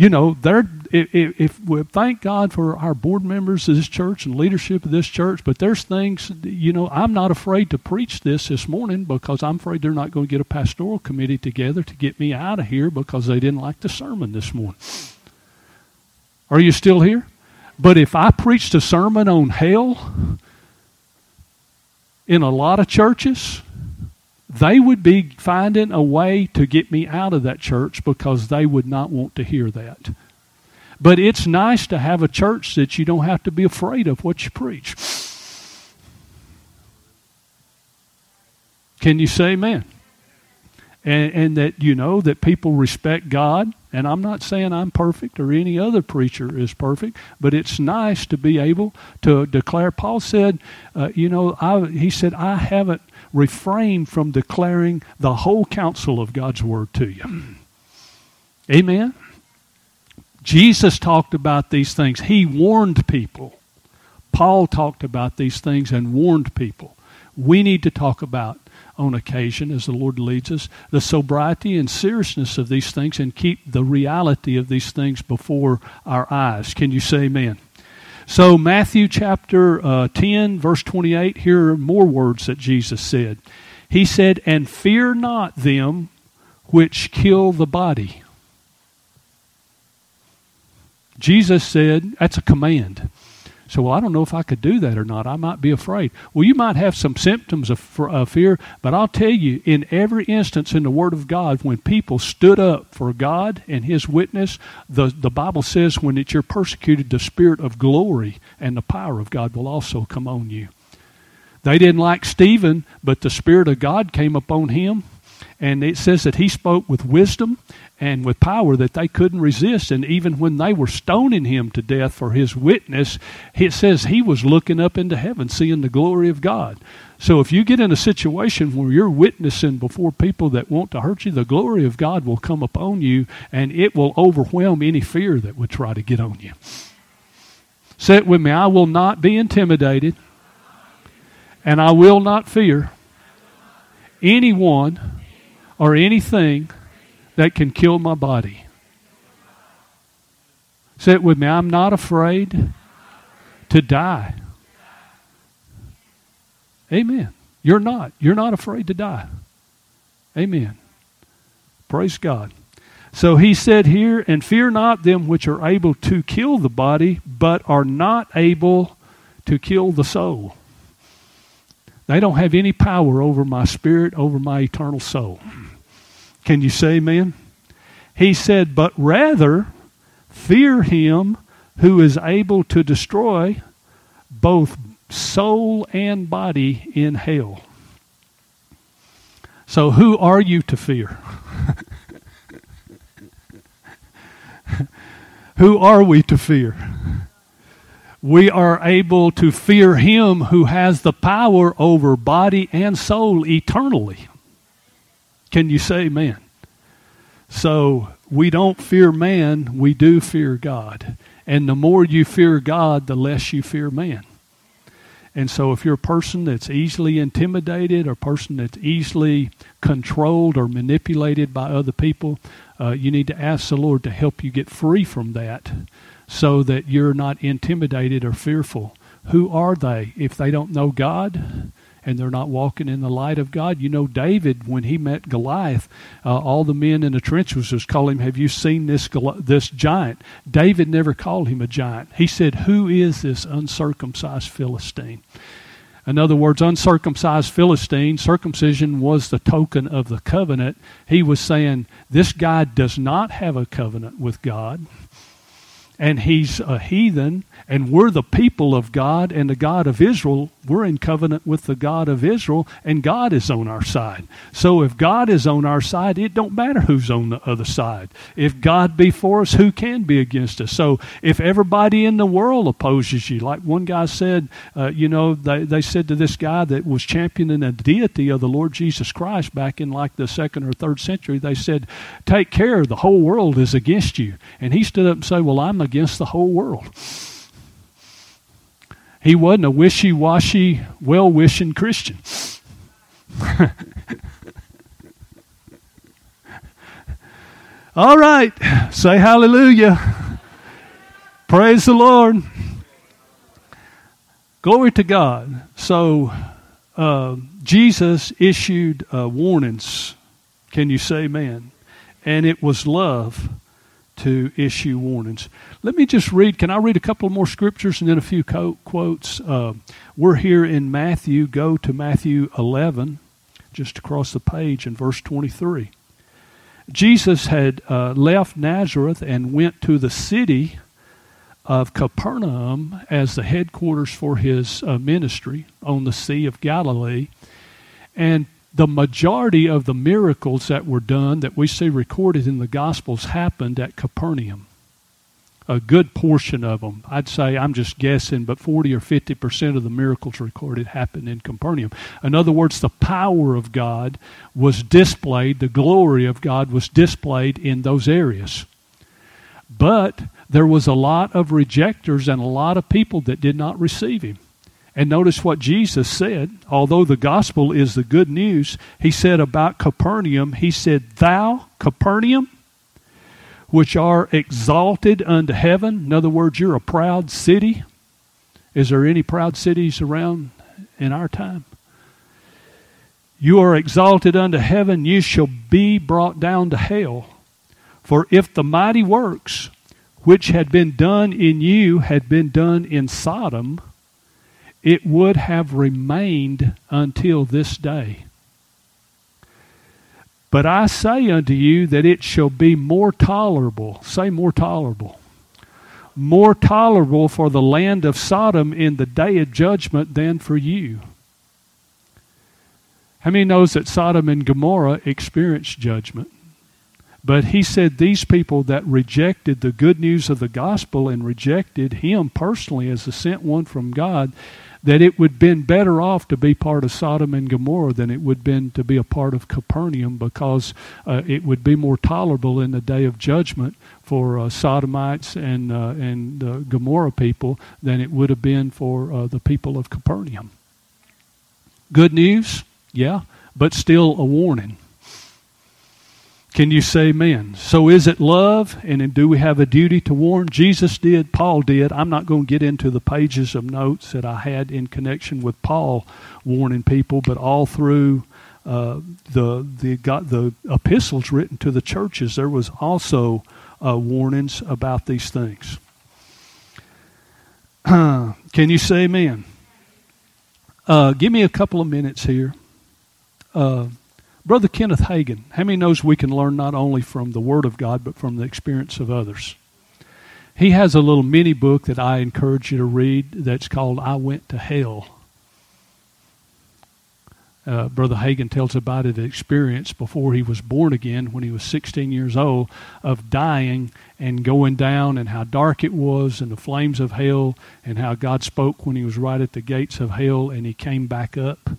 Speaker 1: you know, they're, if, if, we thank God for our board members of this church and leadership of this church, but there's things, you know, I'm not afraid to preach this this morning because I'm afraid they're not going to get a pastoral committee together to get me out of here because they didn't like the sermon this morning. Are you still here? But if I preached a sermon on hell in a lot of churches, they would be finding a way to get me out of that church because they would not want to hear that. But it's nice to have a church that you don't have to be afraid of what you preach. Can you say amen? And, and, that you know that people respect God. And I'm not saying I'm perfect or any other preacher is perfect, but it's nice to be able to declare. Paul said, uh, you know, I, he said, I haven't refrain from declaring the whole counsel of God's Word to you. Amen? Jesus talked about these things. He warned people. Paul talked about these things and warned people. We need to talk about, on occasion, as the Lord leads us, the sobriety and seriousness of these things and keep the reality of these things before our eyes. Can you say amen? So, Matthew chapter uh, 10, verse 28, here are more words that Jesus said. He said, And fear not them which kill the body. Jesus said, that's a command. So, well, I don't know if I could do that or not. I might be afraid. Well, you might have some symptoms of, of fear, but I'll tell you, in every instance in the Word of God, when people stood up for God and His witness, the, the Bible says when it's you're persecuted, the Spirit of glory and the power of God will also come on you. They didn't like Stephen, but the Spirit of God came upon him. And it says that he spoke with wisdom and with power that they couldn't resist. And even when they were stoning him to death for his witness, it says he was looking up into heaven, seeing the glory of God. So if you get in a situation where you're witnessing before people that want to hurt you, the glory of God will come upon you and it will overwhelm any fear that would try to get on you. Say it with me I will not be intimidated And I will not fear anyone or anything that can kill my body. Say it with me. I'm not afraid to die. Amen. You're not. You're not afraid to die. Amen. Praise God. So he said here, and fear not them which are able to kill the body, but are not able to kill the soul. They don't have any power over my spirit, over my eternal soul. Can you say amen? He said, but rather fear him who is able to destroy both soul and body in hell. So, who are you to fear? who are we to fear? We are able to fear Him who has the power over body and soul eternally. Can you say amen? So, we don't fear man, we do fear God. And the more you fear God, the less you fear man. And so, if you're a person that's easily intimidated or a person that's easily controlled or manipulated by other people, uh, you need to ask the Lord to help you get free from that so that you're not intimidated or fearful. Who are they if they don't know God? And they're not walking in the light of God. You know, David, when he met Goliath, uh, all the men in the trenches was calling him, Have you seen this, this giant? David never called him a giant. He said, Who is this uncircumcised Philistine? In other words, uncircumcised Philistine, circumcision was the token of the covenant. He was saying, This guy does not have a covenant with God and he's a heathen, and we're the people of God and the God of Israel. We're in covenant with the God of Israel, and God is on our side. So if God is on our side, it don't matter who's on the other side. If God be for us, who can be against us? So if everybody in the world opposes you, like one guy said, uh, you know, they, they said to this guy that was championing the deity of the Lord Jesus Christ back in like the second or third century, they said, take care, the whole world is against you. And he stood up and said, well, I'm the against the whole world. He wasn't a wishy washy, well wishing Christian. All right, say hallelujah. Praise the Lord. Glory to God. So, uh, Jesus issued uh, warnings. Can you say amen? And it was love to issue warnings. Let me just read. Can I read a couple more scriptures and then a few co- quotes? Uh, we're here in Matthew. Go to Matthew 11, just across the page in verse 23. Jesus had uh, left Nazareth and went to the city of Capernaum as the headquarters for his uh, ministry on the Sea of Galilee. And the majority of the miracles that were done that we see recorded in the Gospels happened at Capernaum. A good portion of them, I'd say, I'm just guessing, but 40 or 50 percent of the miracles recorded happened in Capernaum. In other words, the power of God was displayed, the glory of God was displayed in those areas. But there was a lot of rejectors and a lot of people that did not receive him. And notice what Jesus said. Although the gospel is the good news, he said about Capernaum, he said, Thou, Capernaum, which are exalted unto heaven. In other words, you're a proud city. Is there any proud cities around in our time? You are exalted unto heaven, you shall be brought down to hell. For if the mighty works which had been done in you had been done in Sodom, it would have remained until this day. But I say unto you that it shall be more tolerable, say more tolerable, more tolerable for the land of Sodom in the day of judgment than for you. How many knows that Sodom and Gomorrah experienced judgment? But he said these people that rejected the good news of the gospel and rejected him personally as the sent one from God, that it would been better off to be part of Sodom and Gomorrah than it would been to be a part of Capernaum because uh, it would be more tolerable in the day of judgment for uh, Sodomites and, uh, and uh, Gomorrah people than it would have been for uh, the people of Capernaum. Good news? Yeah, but still a warning. Can you say amen? So is it love? And do we have a duty to warn? Jesus did, Paul did. I'm not going to get into the pages of notes that I had in connection with Paul warning people, but all through uh, the the got the epistles written to the churches, there was also uh, warnings about these things. Can you say amen? Uh, give me a couple of minutes here. Uh, Brother Kenneth Hagin, how many knows we can learn not only from the Word of God, but from the experience of others? He has a little mini book that I encourage you to read that's called I Went to Hell. Uh, Brother Hagin tells about his experience before he was born again when he was 16 years old of dying and going down and how dark it was and the flames of hell and how God spoke when he was right at the gates of hell and he came back up.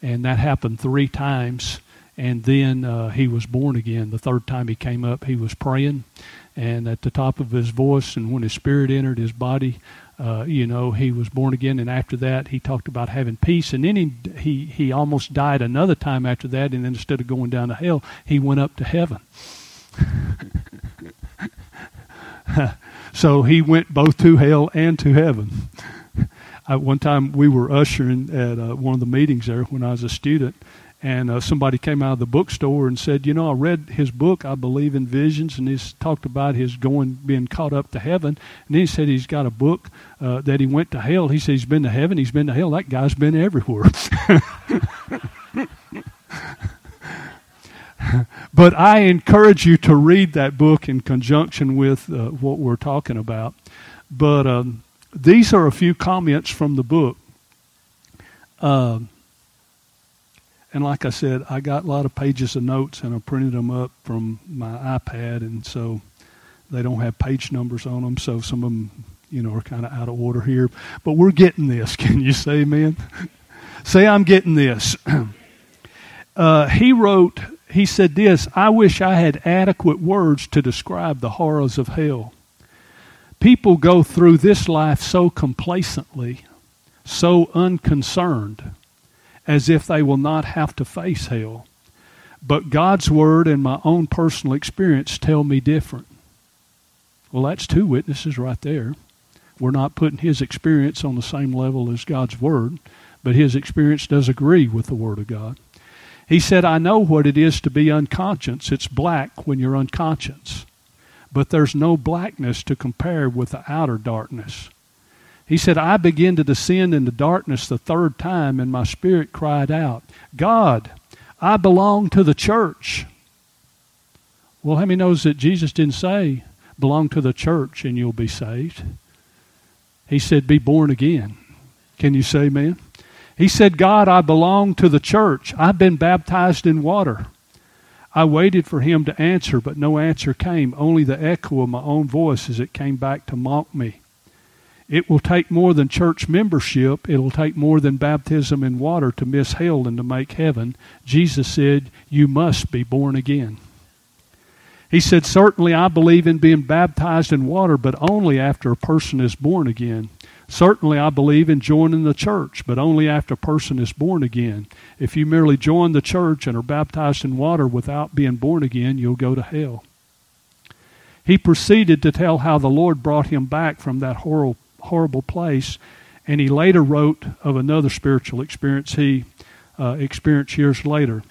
Speaker 1: And that happened three times and then uh, he was born again. The third time he came up, he was praying, and at the top of his voice, and when his spirit entered his body, uh, you know, he was born again. And after that, he talked about having peace. And then he he he almost died another time after that. And then instead of going down to hell, he went up to heaven. so he went both to hell and to heaven. One time we were ushering at uh, one of the meetings there when I was a student, and uh, somebody came out of the bookstore and said, "You know, I read his book. I believe in visions, and he's talked about his going, being caught up to heaven. And he said he's got a book uh, that he went to hell. He said he's been to heaven. He's been to hell. That guy's been everywhere." but I encourage you to read that book in conjunction with uh, what we're talking about. But um, these are a few comments from the book. Uh, and like I said, I got a lot of pages of notes and I printed them up from my iPad, and so they don't have page numbers on them. So some of them, you know, are kind of out of order here. But we're getting this. Can you say amen? say, I'm getting this. uh, he wrote, he said this I wish I had adequate words to describe the horrors of hell. People go through this life so complacently, so unconcerned as if they will not have to face hell. But God's Word and my own personal experience tell me different. Well, that's two witnesses right there. We're not putting his experience on the same level as God's Word, but his experience does agree with the Word of God. He said, I know what it is to be unconscious. It's black when you're unconscious. But there's no blackness to compare with the outer darkness. He said, I began to descend into darkness the third time, and my spirit cried out, God, I belong to the church. Well, how many knows that Jesus didn't say, belong to the church and you'll be saved? He said, be born again. Can you say amen? He said, God, I belong to the church. I've been baptized in water. I waited for him to answer, but no answer came, only the echo of my own voice as it came back to mock me. It will take more than church membership. It'll take more than baptism in water to miss hell and to make heaven. Jesus said, You must be born again. He said, Certainly I believe in being baptized in water, but only after a person is born again. Certainly I believe in joining the church, but only after a person is born again. If you merely join the church and are baptized in water without being born again, you'll go to hell. He proceeded to tell how the Lord brought him back from that horrible horrible place. And he later wrote of another spiritual experience he uh, experienced years later.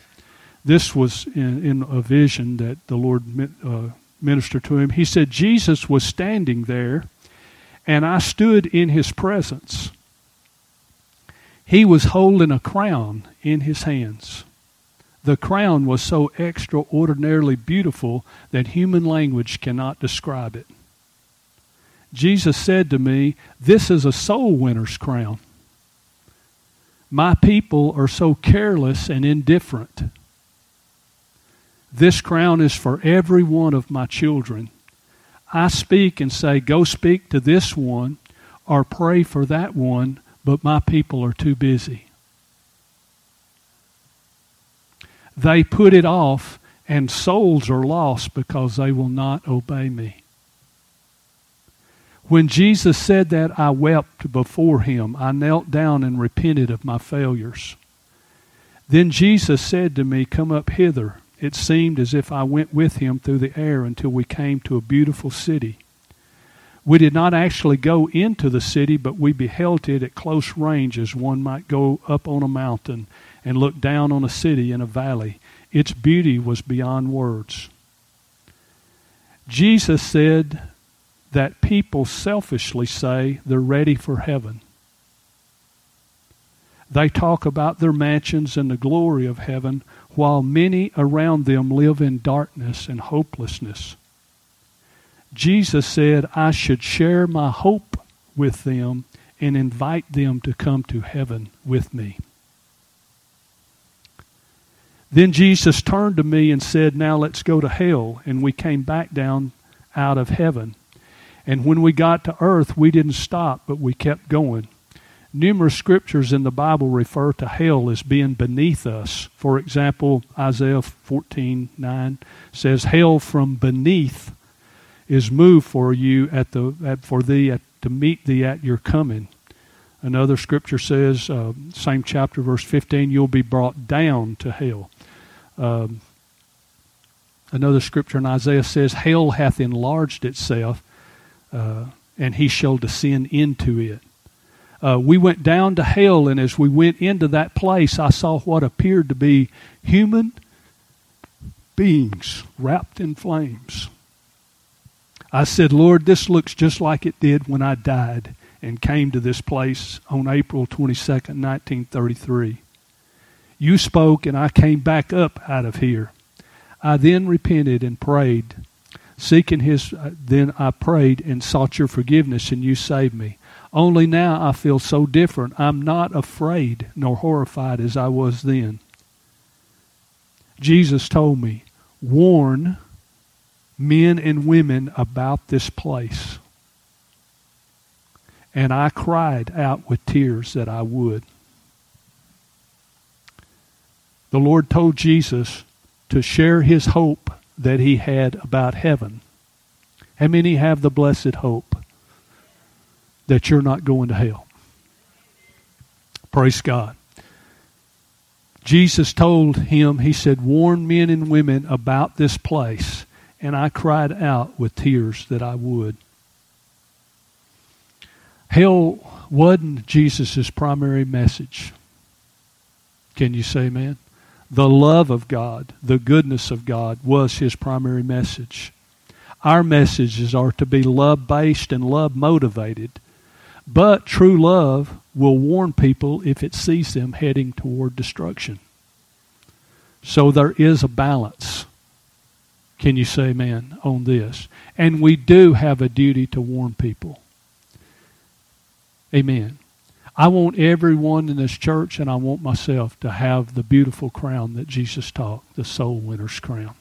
Speaker 1: This was in, in, a vision that the Lord uh, ministered to him. He said, Jesus was standing there, and I stood in his presence. He was holding a crown in his hands. The crown was so extraordinarily beautiful that human language cannot describe it. Jesus said to me, This is a soul winner's crown. My people are so careless and indifferent. This crown is for every one of my children. I speak and say, Go speak to this one or pray for that one, but my people are too busy. They put it off, and souls are lost because they will not obey me. When Jesus said that, I wept before him. I knelt down and repented of my failures. Then Jesus said to me, Come up hither. It seemed as if I went with him through the air until we came to a beautiful city. We did not actually go into the city, but we beheld it at close range as one might go up on a mountain and look down on a city in a valley. Its beauty was beyond words. Jesus said that people selfishly say they're ready for heaven. They talk about their mansions and the glory of heaven, while many around them live in darkness and hopelessness. Jesus said, I should share my hope with them and invite them to come to heaven with me. Then Jesus turned to me and said, Now let's go to hell. And we came back down out of heaven. And when we got to earth, we didn't stop, but we kept going. Numerous scriptures in the Bible refer to hell as being beneath us. For example, Isaiah 14:9 says, "Hell from beneath is moved for you at the at, for thee at, to meet thee at your coming." Another scripture says, uh, same chapter, verse 15, you'll be brought down to hell. Um, another scripture in Isaiah says, Hell hath enlarged itself, uh, and he shall descend into it. Uh, we went down to hell, and as we went into that place, I saw what appeared to be human beings wrapped in flames. I said, Lord, this looks just like it did when I died and came to this place on April 22nd, 1933. You spoke, and I came back up out of here. I then repented and prayed, seeking His. Uh, then I prayed and sought your forgiveness, and you saved me. Only now I feel so different. I'm not afraid nor horrified as I was then. Jesus told me, warn men and women about this place. And I cried out with tears that I would. The Lord told Jesus to share his hope that he had about heaven. How many have the blessed hope that you're not going to hell? Praise God. Jesus told him, He said, warn men and women about this place. And I cried out with tears that I would. Hell wasn't Jesus' primary message. Can you say amen? The love of God, the goodness of God was his primary message. Our messages are to be love based and love motivated. But true love will warn people if it sees them heading toward destruction. So there is a balance. Can you say amen on this? And we do have a duty to warn people. Amen. I want everyone in this church and I want myself to have the beautiful crown that Jesus taught, the soul winner's crown.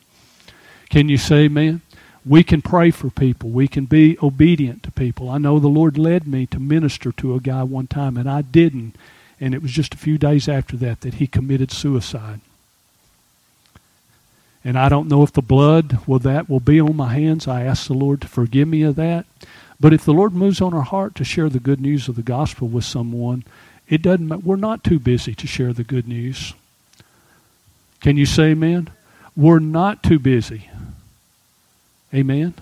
Speaker 1: Can you say amen? We can pray for people. We can be obedient to people. I know the Lord led me to minister to a guy one time and I didn't. And it was just a few days after that that he committed suicide. And I don't know if the blood well, that will be on my hands. I ask the Lord to forgive me of that. But if the Lord moves on our heart to share the good news of the gospel with someone, it doesn't we're not too busy to share the good news. Can you say amen? We're not too busy. Amen.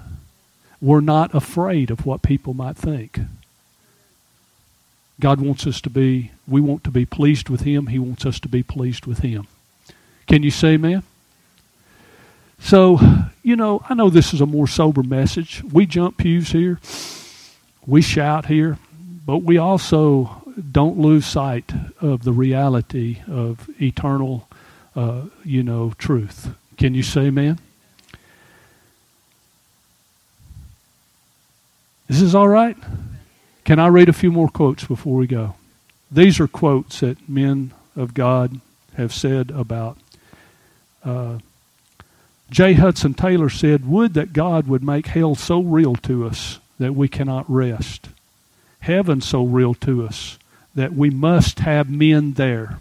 Speaker 1: We're not afraid of what people might think. God wants us to be we want to be pleased with him, he wants us to be pleased with him. Can you say amen? So, you know, I know this is a more sober message. We jump pews here, we shout here, but we also don't lose sight of the reality of eternal, uh, you know, truth. Can you say amen? Is this all right? Can I read a few more quotes before we go? These are quotes that men of God have said about uh, J. Hudson Taylor said, Would that God would make hell so real to us that we cannot rest, heaven so real to us that we must have men there,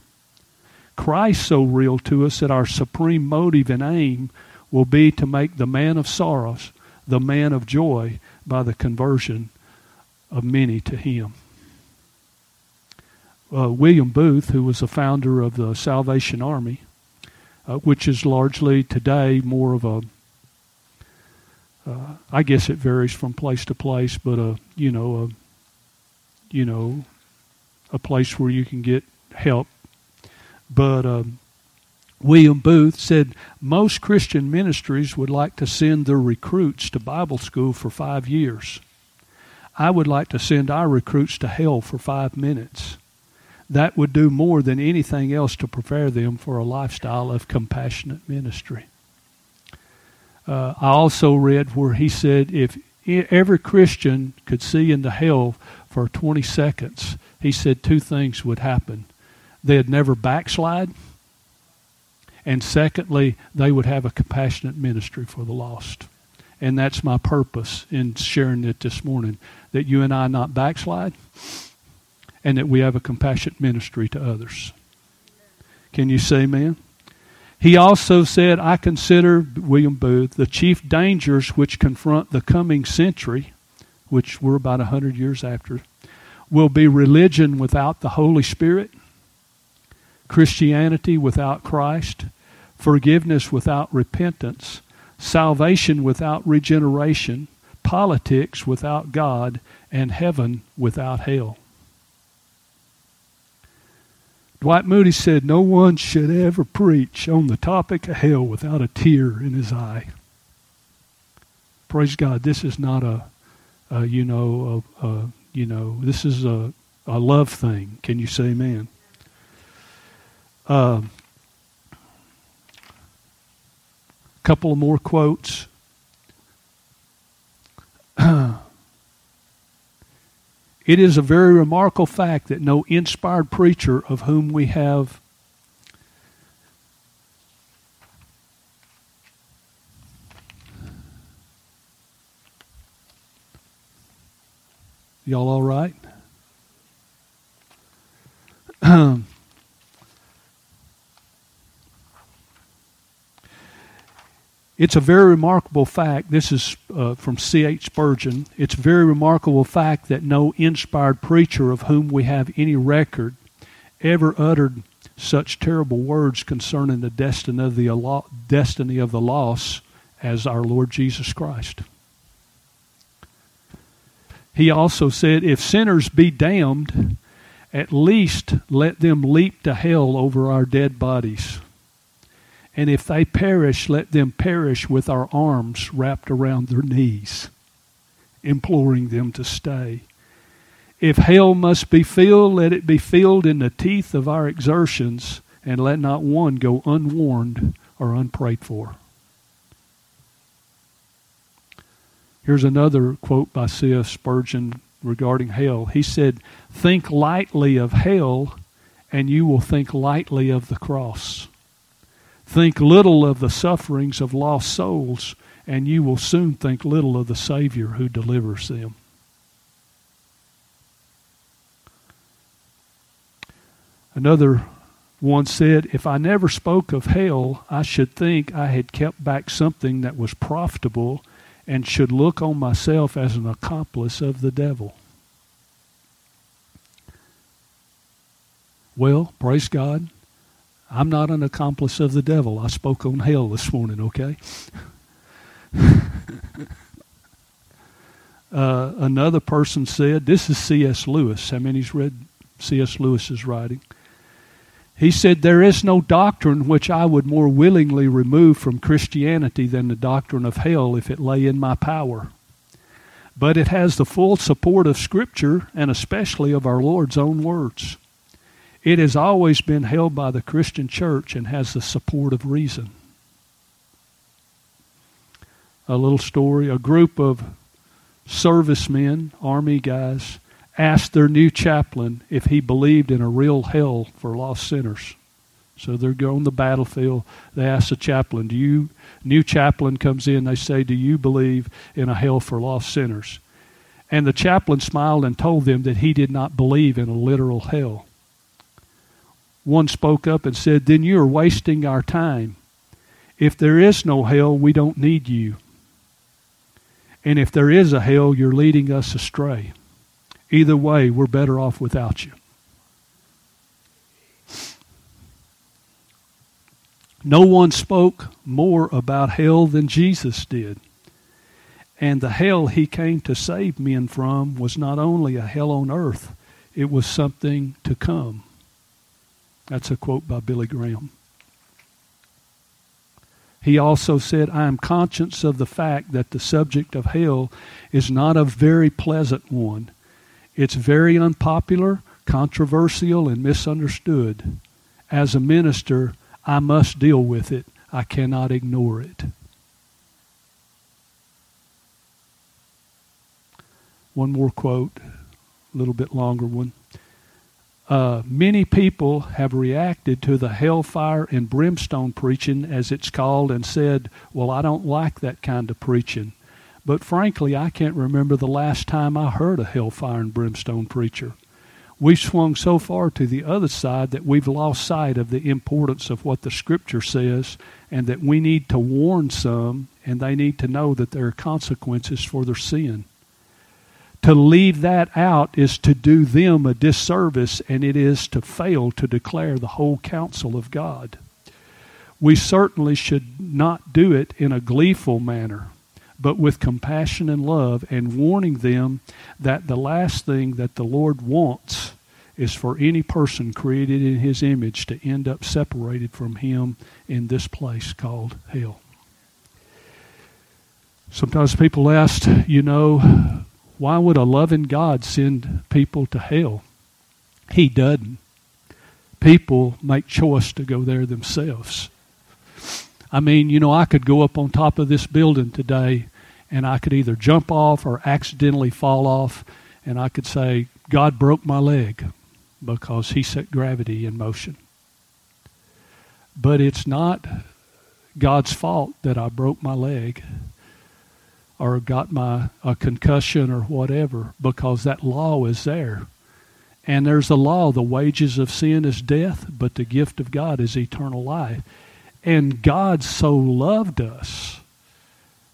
Speaker 1: Christ so real to us that our supreme motive and aim will be to make the man of sorrows the man of joy by the conversion of many to Him. uh, William Booth, who was the founder of the Salvation Army, uh, which is largely today more of a, uh, I guess it varies from place to place, but a you know a, you know, a place where you can get help. But um, William Booth said most Christian ministries would like to send their recruits to Bible school for five years. I would like to send our recruits to hell for five minutes. That would do more than anything else to prepare them for a lifestyle of compassionate ministry. Uh, I also read where he said if every Christian could see into hell for 20 seconds, he said two things would happen. They'd never backslide and secondly, they would have a compassionate ministry for the lost. And that's my purpose in sharing it this morning that you and I not backslide and that we have a compassionate ministry to others. Can you say amen? He also said, I consider, William Booth, the chief dangers which confront the coming century, which we're about a hundred years after, will be religion without the Holy Spirit, Christianity without Christ, forgiveness without repentance, salvation without regeneration, politics without God, and heaven without hell. Dwight Moody said, No one should ever preach on the topic of hell without a tear in his eye. Praise God. This is not a, a you know, a, a, you know, this is a, a love thing. Can you say amen? Uh, couple of more quotes. it is a very remarkable fact that no inspired preacher of whom we have Y'all all right? It's a very remarkable fact. This is uh, from C.H. Spurgeon. It's a very remarkable fact that no inspired preacher of whom we have any record ever uttered such terrible words concerning the destiny of the, destiny of the lost as our Lord Jesus Christ. He also said, If sinners be damned, at least let them leap to hell over our dead bodies. And if they perish, let them perish with our arms wrapped around their knees, imploring them to stay. If hell must be filled, let it be filled in the teeth of our exertions, and let not one go unwarned or unprayed for. Here's another quote by C.F. Spurgeon regarding hell. He said, Think lightly of hell, and you will think lightly of the cross. Think little of the sufferings of lost souls, and you will soon think little of the Savior who delivers them. Another one said, If I never spoke of hell, I should think I had kept back something that was profitable and should look on myself as an accomplice of the devil. Well, praise God. I'm not an accomplice of the devil. I spoke on hell this morning, okay? uh, another person said, This is C.S. Lewis. How many's read C.S. Lewis's writing? He said, There is no doctrine which I would more willingly remove from Christianity than the doctrine of hell if it lay in my power. But it has the full support of Scripture and especially of our Lord's own words. It has always been held by the Christian church and has the support of reason. A little story a group of servicemen, army guys, asked their new chaplain if he believed in a real hell for lost sinners. So they're on the battlefield. They ask the chaplain, Do you, new chaplain comes in, they say, Do you believe in a hell for lost sinners? And the chaplain smiled and told them that he did not believe in a literal hell. One spoke up and said, Then you are wasting our time. If there is no hell, we don't need you. And if there is a hell, you're leading us astray. Either way, we're better off without you. No one spoke more about hell than Jesus did. And the hell he came to save men from was not only a hell on earth, it was something to come. That's a quote by Billy Graham. He also said, I am conscious of the fact that the subject of hell is not a very pleasant one. It's very unpopular, controversial, and misunderstood. As a minister, I must deal with it. I cannot ignore it. One more quote, a little bit longer one. Uh, many people have reacted to the hellfire and brimstone preaching, as it's called, and said, Well, I don't like that kind of preaching. But frankly, I can't remember the last time I heard a hellfire and brimstone preacher. We've swung so far to the other side that we've lost sight of the importance of what the Scripture says and that we need to warn some and they need to know that there are consequences for their sin. To leave that out is to do them a disservice, and it is to fail to declare the whole counsel of God. We certainly should not do it in a gleeful manner, but with compassion and love, and warning them that the last thing that the Lord wants is for any person created in His image to end up separated from Him in this place called hell. Sometimes people ask, you know, why would a loving God send people to hell? He doesn't. People make choice to go there themselves. I mean, you know, I could go up on top of this building today and I could either jump off or accidentally fall off and I could say, God broke my leg because he set gravity in motion. But it's not God's fault that I broke my leg or got my a concussion or whatever because that law is there. And there's a law, the wages of sin is death, but the gift of God is eternal life. And God so loved us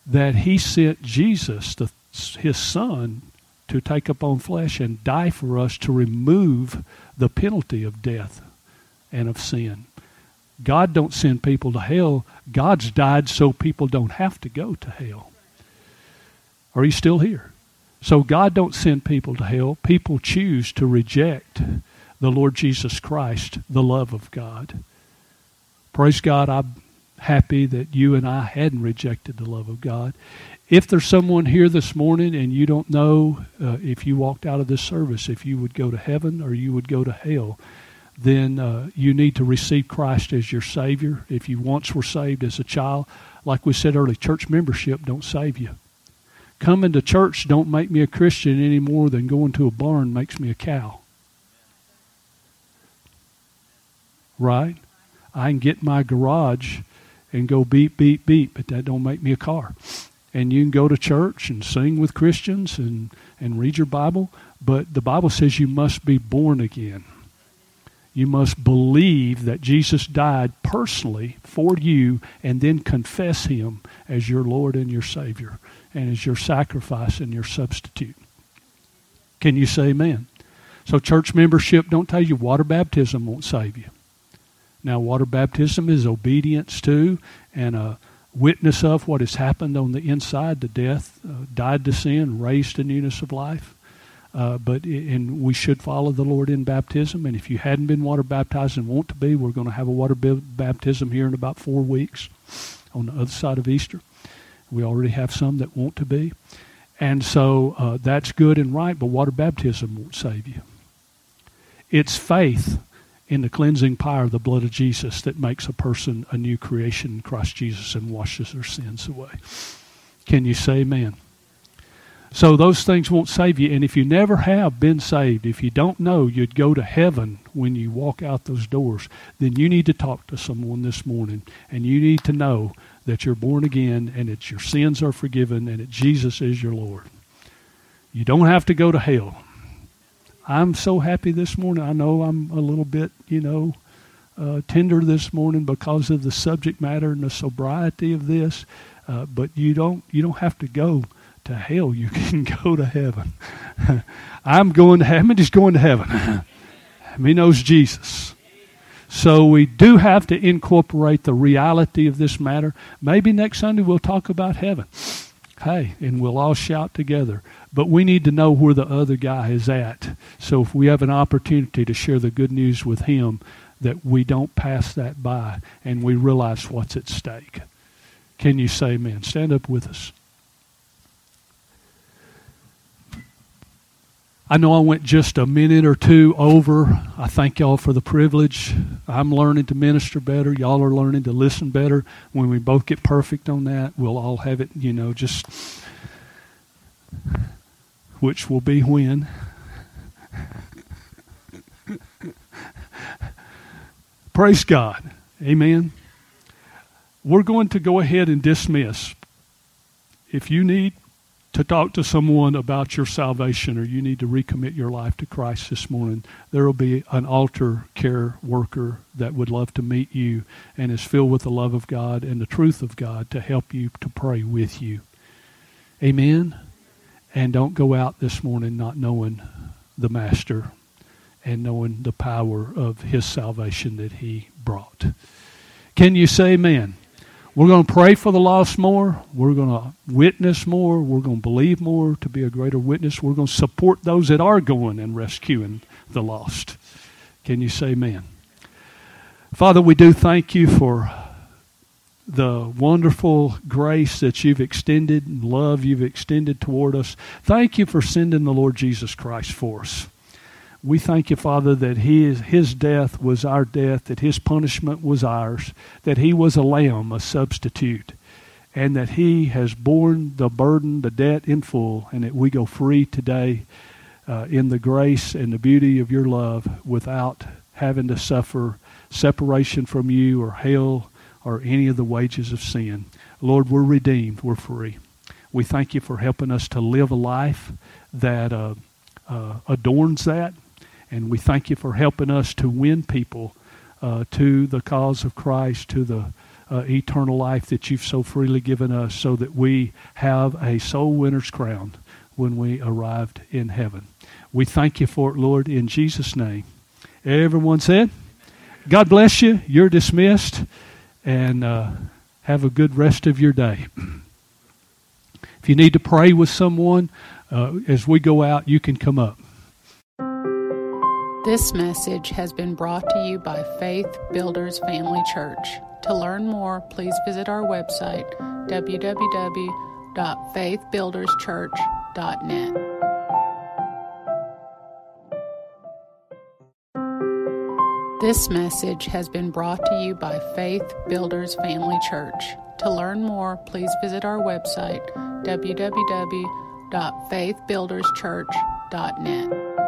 Speaker 1: that he sent Jesus, the, his son, to take upon flesh and die for us to remove the penalty of death and of sin. God don't send people to hell. God's died so people don't have to go to hell. Are you still here? So God don't send people to hell. People choose to reject the Lord Jesus Christ, the love of God. Praise God, I'm happy that you and I hadn't rejected the love of God. If there's someone here this morning and you don't know uh, if you walked out of this service, if you would go to heaven or you would go to hell, then uh, you need to receive Christ as your Savior. If you once were saved as a child, like we said earlier, church membership don't save you coming to church don't make me a Christian any more than going to a barn makes me a cow. Right? I can get my garage and go beep, beep, beep, but that don't make me a car. And you can go to church and sing with Christians and, and read your Bible, but the Bible says you must be born again. You must believe that Jesus died personally for you and then confess him as your Lord and your Savior and as your sacrifice and your substitute. Can you say amen? So church membership, don't tell you water baptism won't save you. Now, water baptism is obedience to and a witness of what has happened on the inside, the death, uh, died to sin, raised to newness of life. Uh, but and we should follow the Lord in baptism. And if you hadn't been water baptized and want to be, we're going to have a water baptism here in about four weeks on the other side of Easter. We already have some that want to be. And so uh, that's good and right, but water baptism won't save you. It's faith in the cleansing power of the blood of Jesus that makes a person a new creation in Christ Jesus and washes their sins away. Can you say amen? So those things won't save you. And if you never have been saved, if you don't know you'd go to heaven when you walk out those doors, then you need to talk to someone this morning. And you need to know that you're born again and that your sins are forgiven and that Jesus is your Lord. You don't have to go to hell. I'm so happy this morning. I know I'm a little bit, you know, uh, tender this morning because of the subject matter and the sobriety of this. Uh, but you don't you don't have to go to hell. You can go to heaven. I'm going to heaven. He's going to heaven. he knows Jesus. So we do have to incorporate the reality of this matter. Maybe next Sunday we'll talk about heaven. Hey, and we'll all shout together. But we need to know where the other guy is at. So if we have an opportunity to share the good news with him, that we don't pass that by and we realize what's at stake. Can you say amen? Stand up with us. I know I went just a minute or two over. I thank y'all for the privilege. I'm learning to minister better. Y'all are learning to listen better. When we both get perfect on that, we'll all have it, you know, just which will be when. Praise God. Amen. We're going to go ahead and dismiss. If you need to talk to someone about your salvation or you need to recommit your life to Christ this morning, there will be an altar care worker that would love to meet you and is filled with the love of God and the truth of God to help you to pray with you. Amen. And don't go out this morning not knowing the Master and knowing the power of his salvation that he brought. Can you say amen? We're going to pray for the lost more. We're going to witness more. We're going to believe more to be a greater witness. We're going to support those that are going and rescuing the lost. Can you say amen? Father, we do thank you for the wonderful grace that you've extended and love you've extended toward us. Thank you for sending the Lord Jesus Christ for us. We thank you, Father, that his, his death was our death, that his punishment was ours, that he was a lamb, a substitute, and that he has borne the burden, the debt in full, and that we go free today uh, in the grace and the beauty of your love without having to suffer separation from you or hell or any of the wages of sin. Lord, we're redeemed, we're free. We thank you for helping us to live a life that uh, uh, adorns that, and we thank you for helping us to win people uh, to the cause of Christ, to the uh, eternal life that you've so freely given us, so that we have a soul winner's crown when we arrived in heaven. We thank you for it, Lord, in Jesus' name. Everyone said, God bless you. You're dismissed, and uh, have a good rest of your day. If you need to pray with someone uh, as we go out, you can come up.
Speaker 2: This message has been brought to you by Faith Builders Family Church. To learn more, please visit our website, www.faithbuilderschurch.net. This message has been brought to you by Faith Builders Family Church. To learn more, please visit our website, www.faithbuilderschurch.net.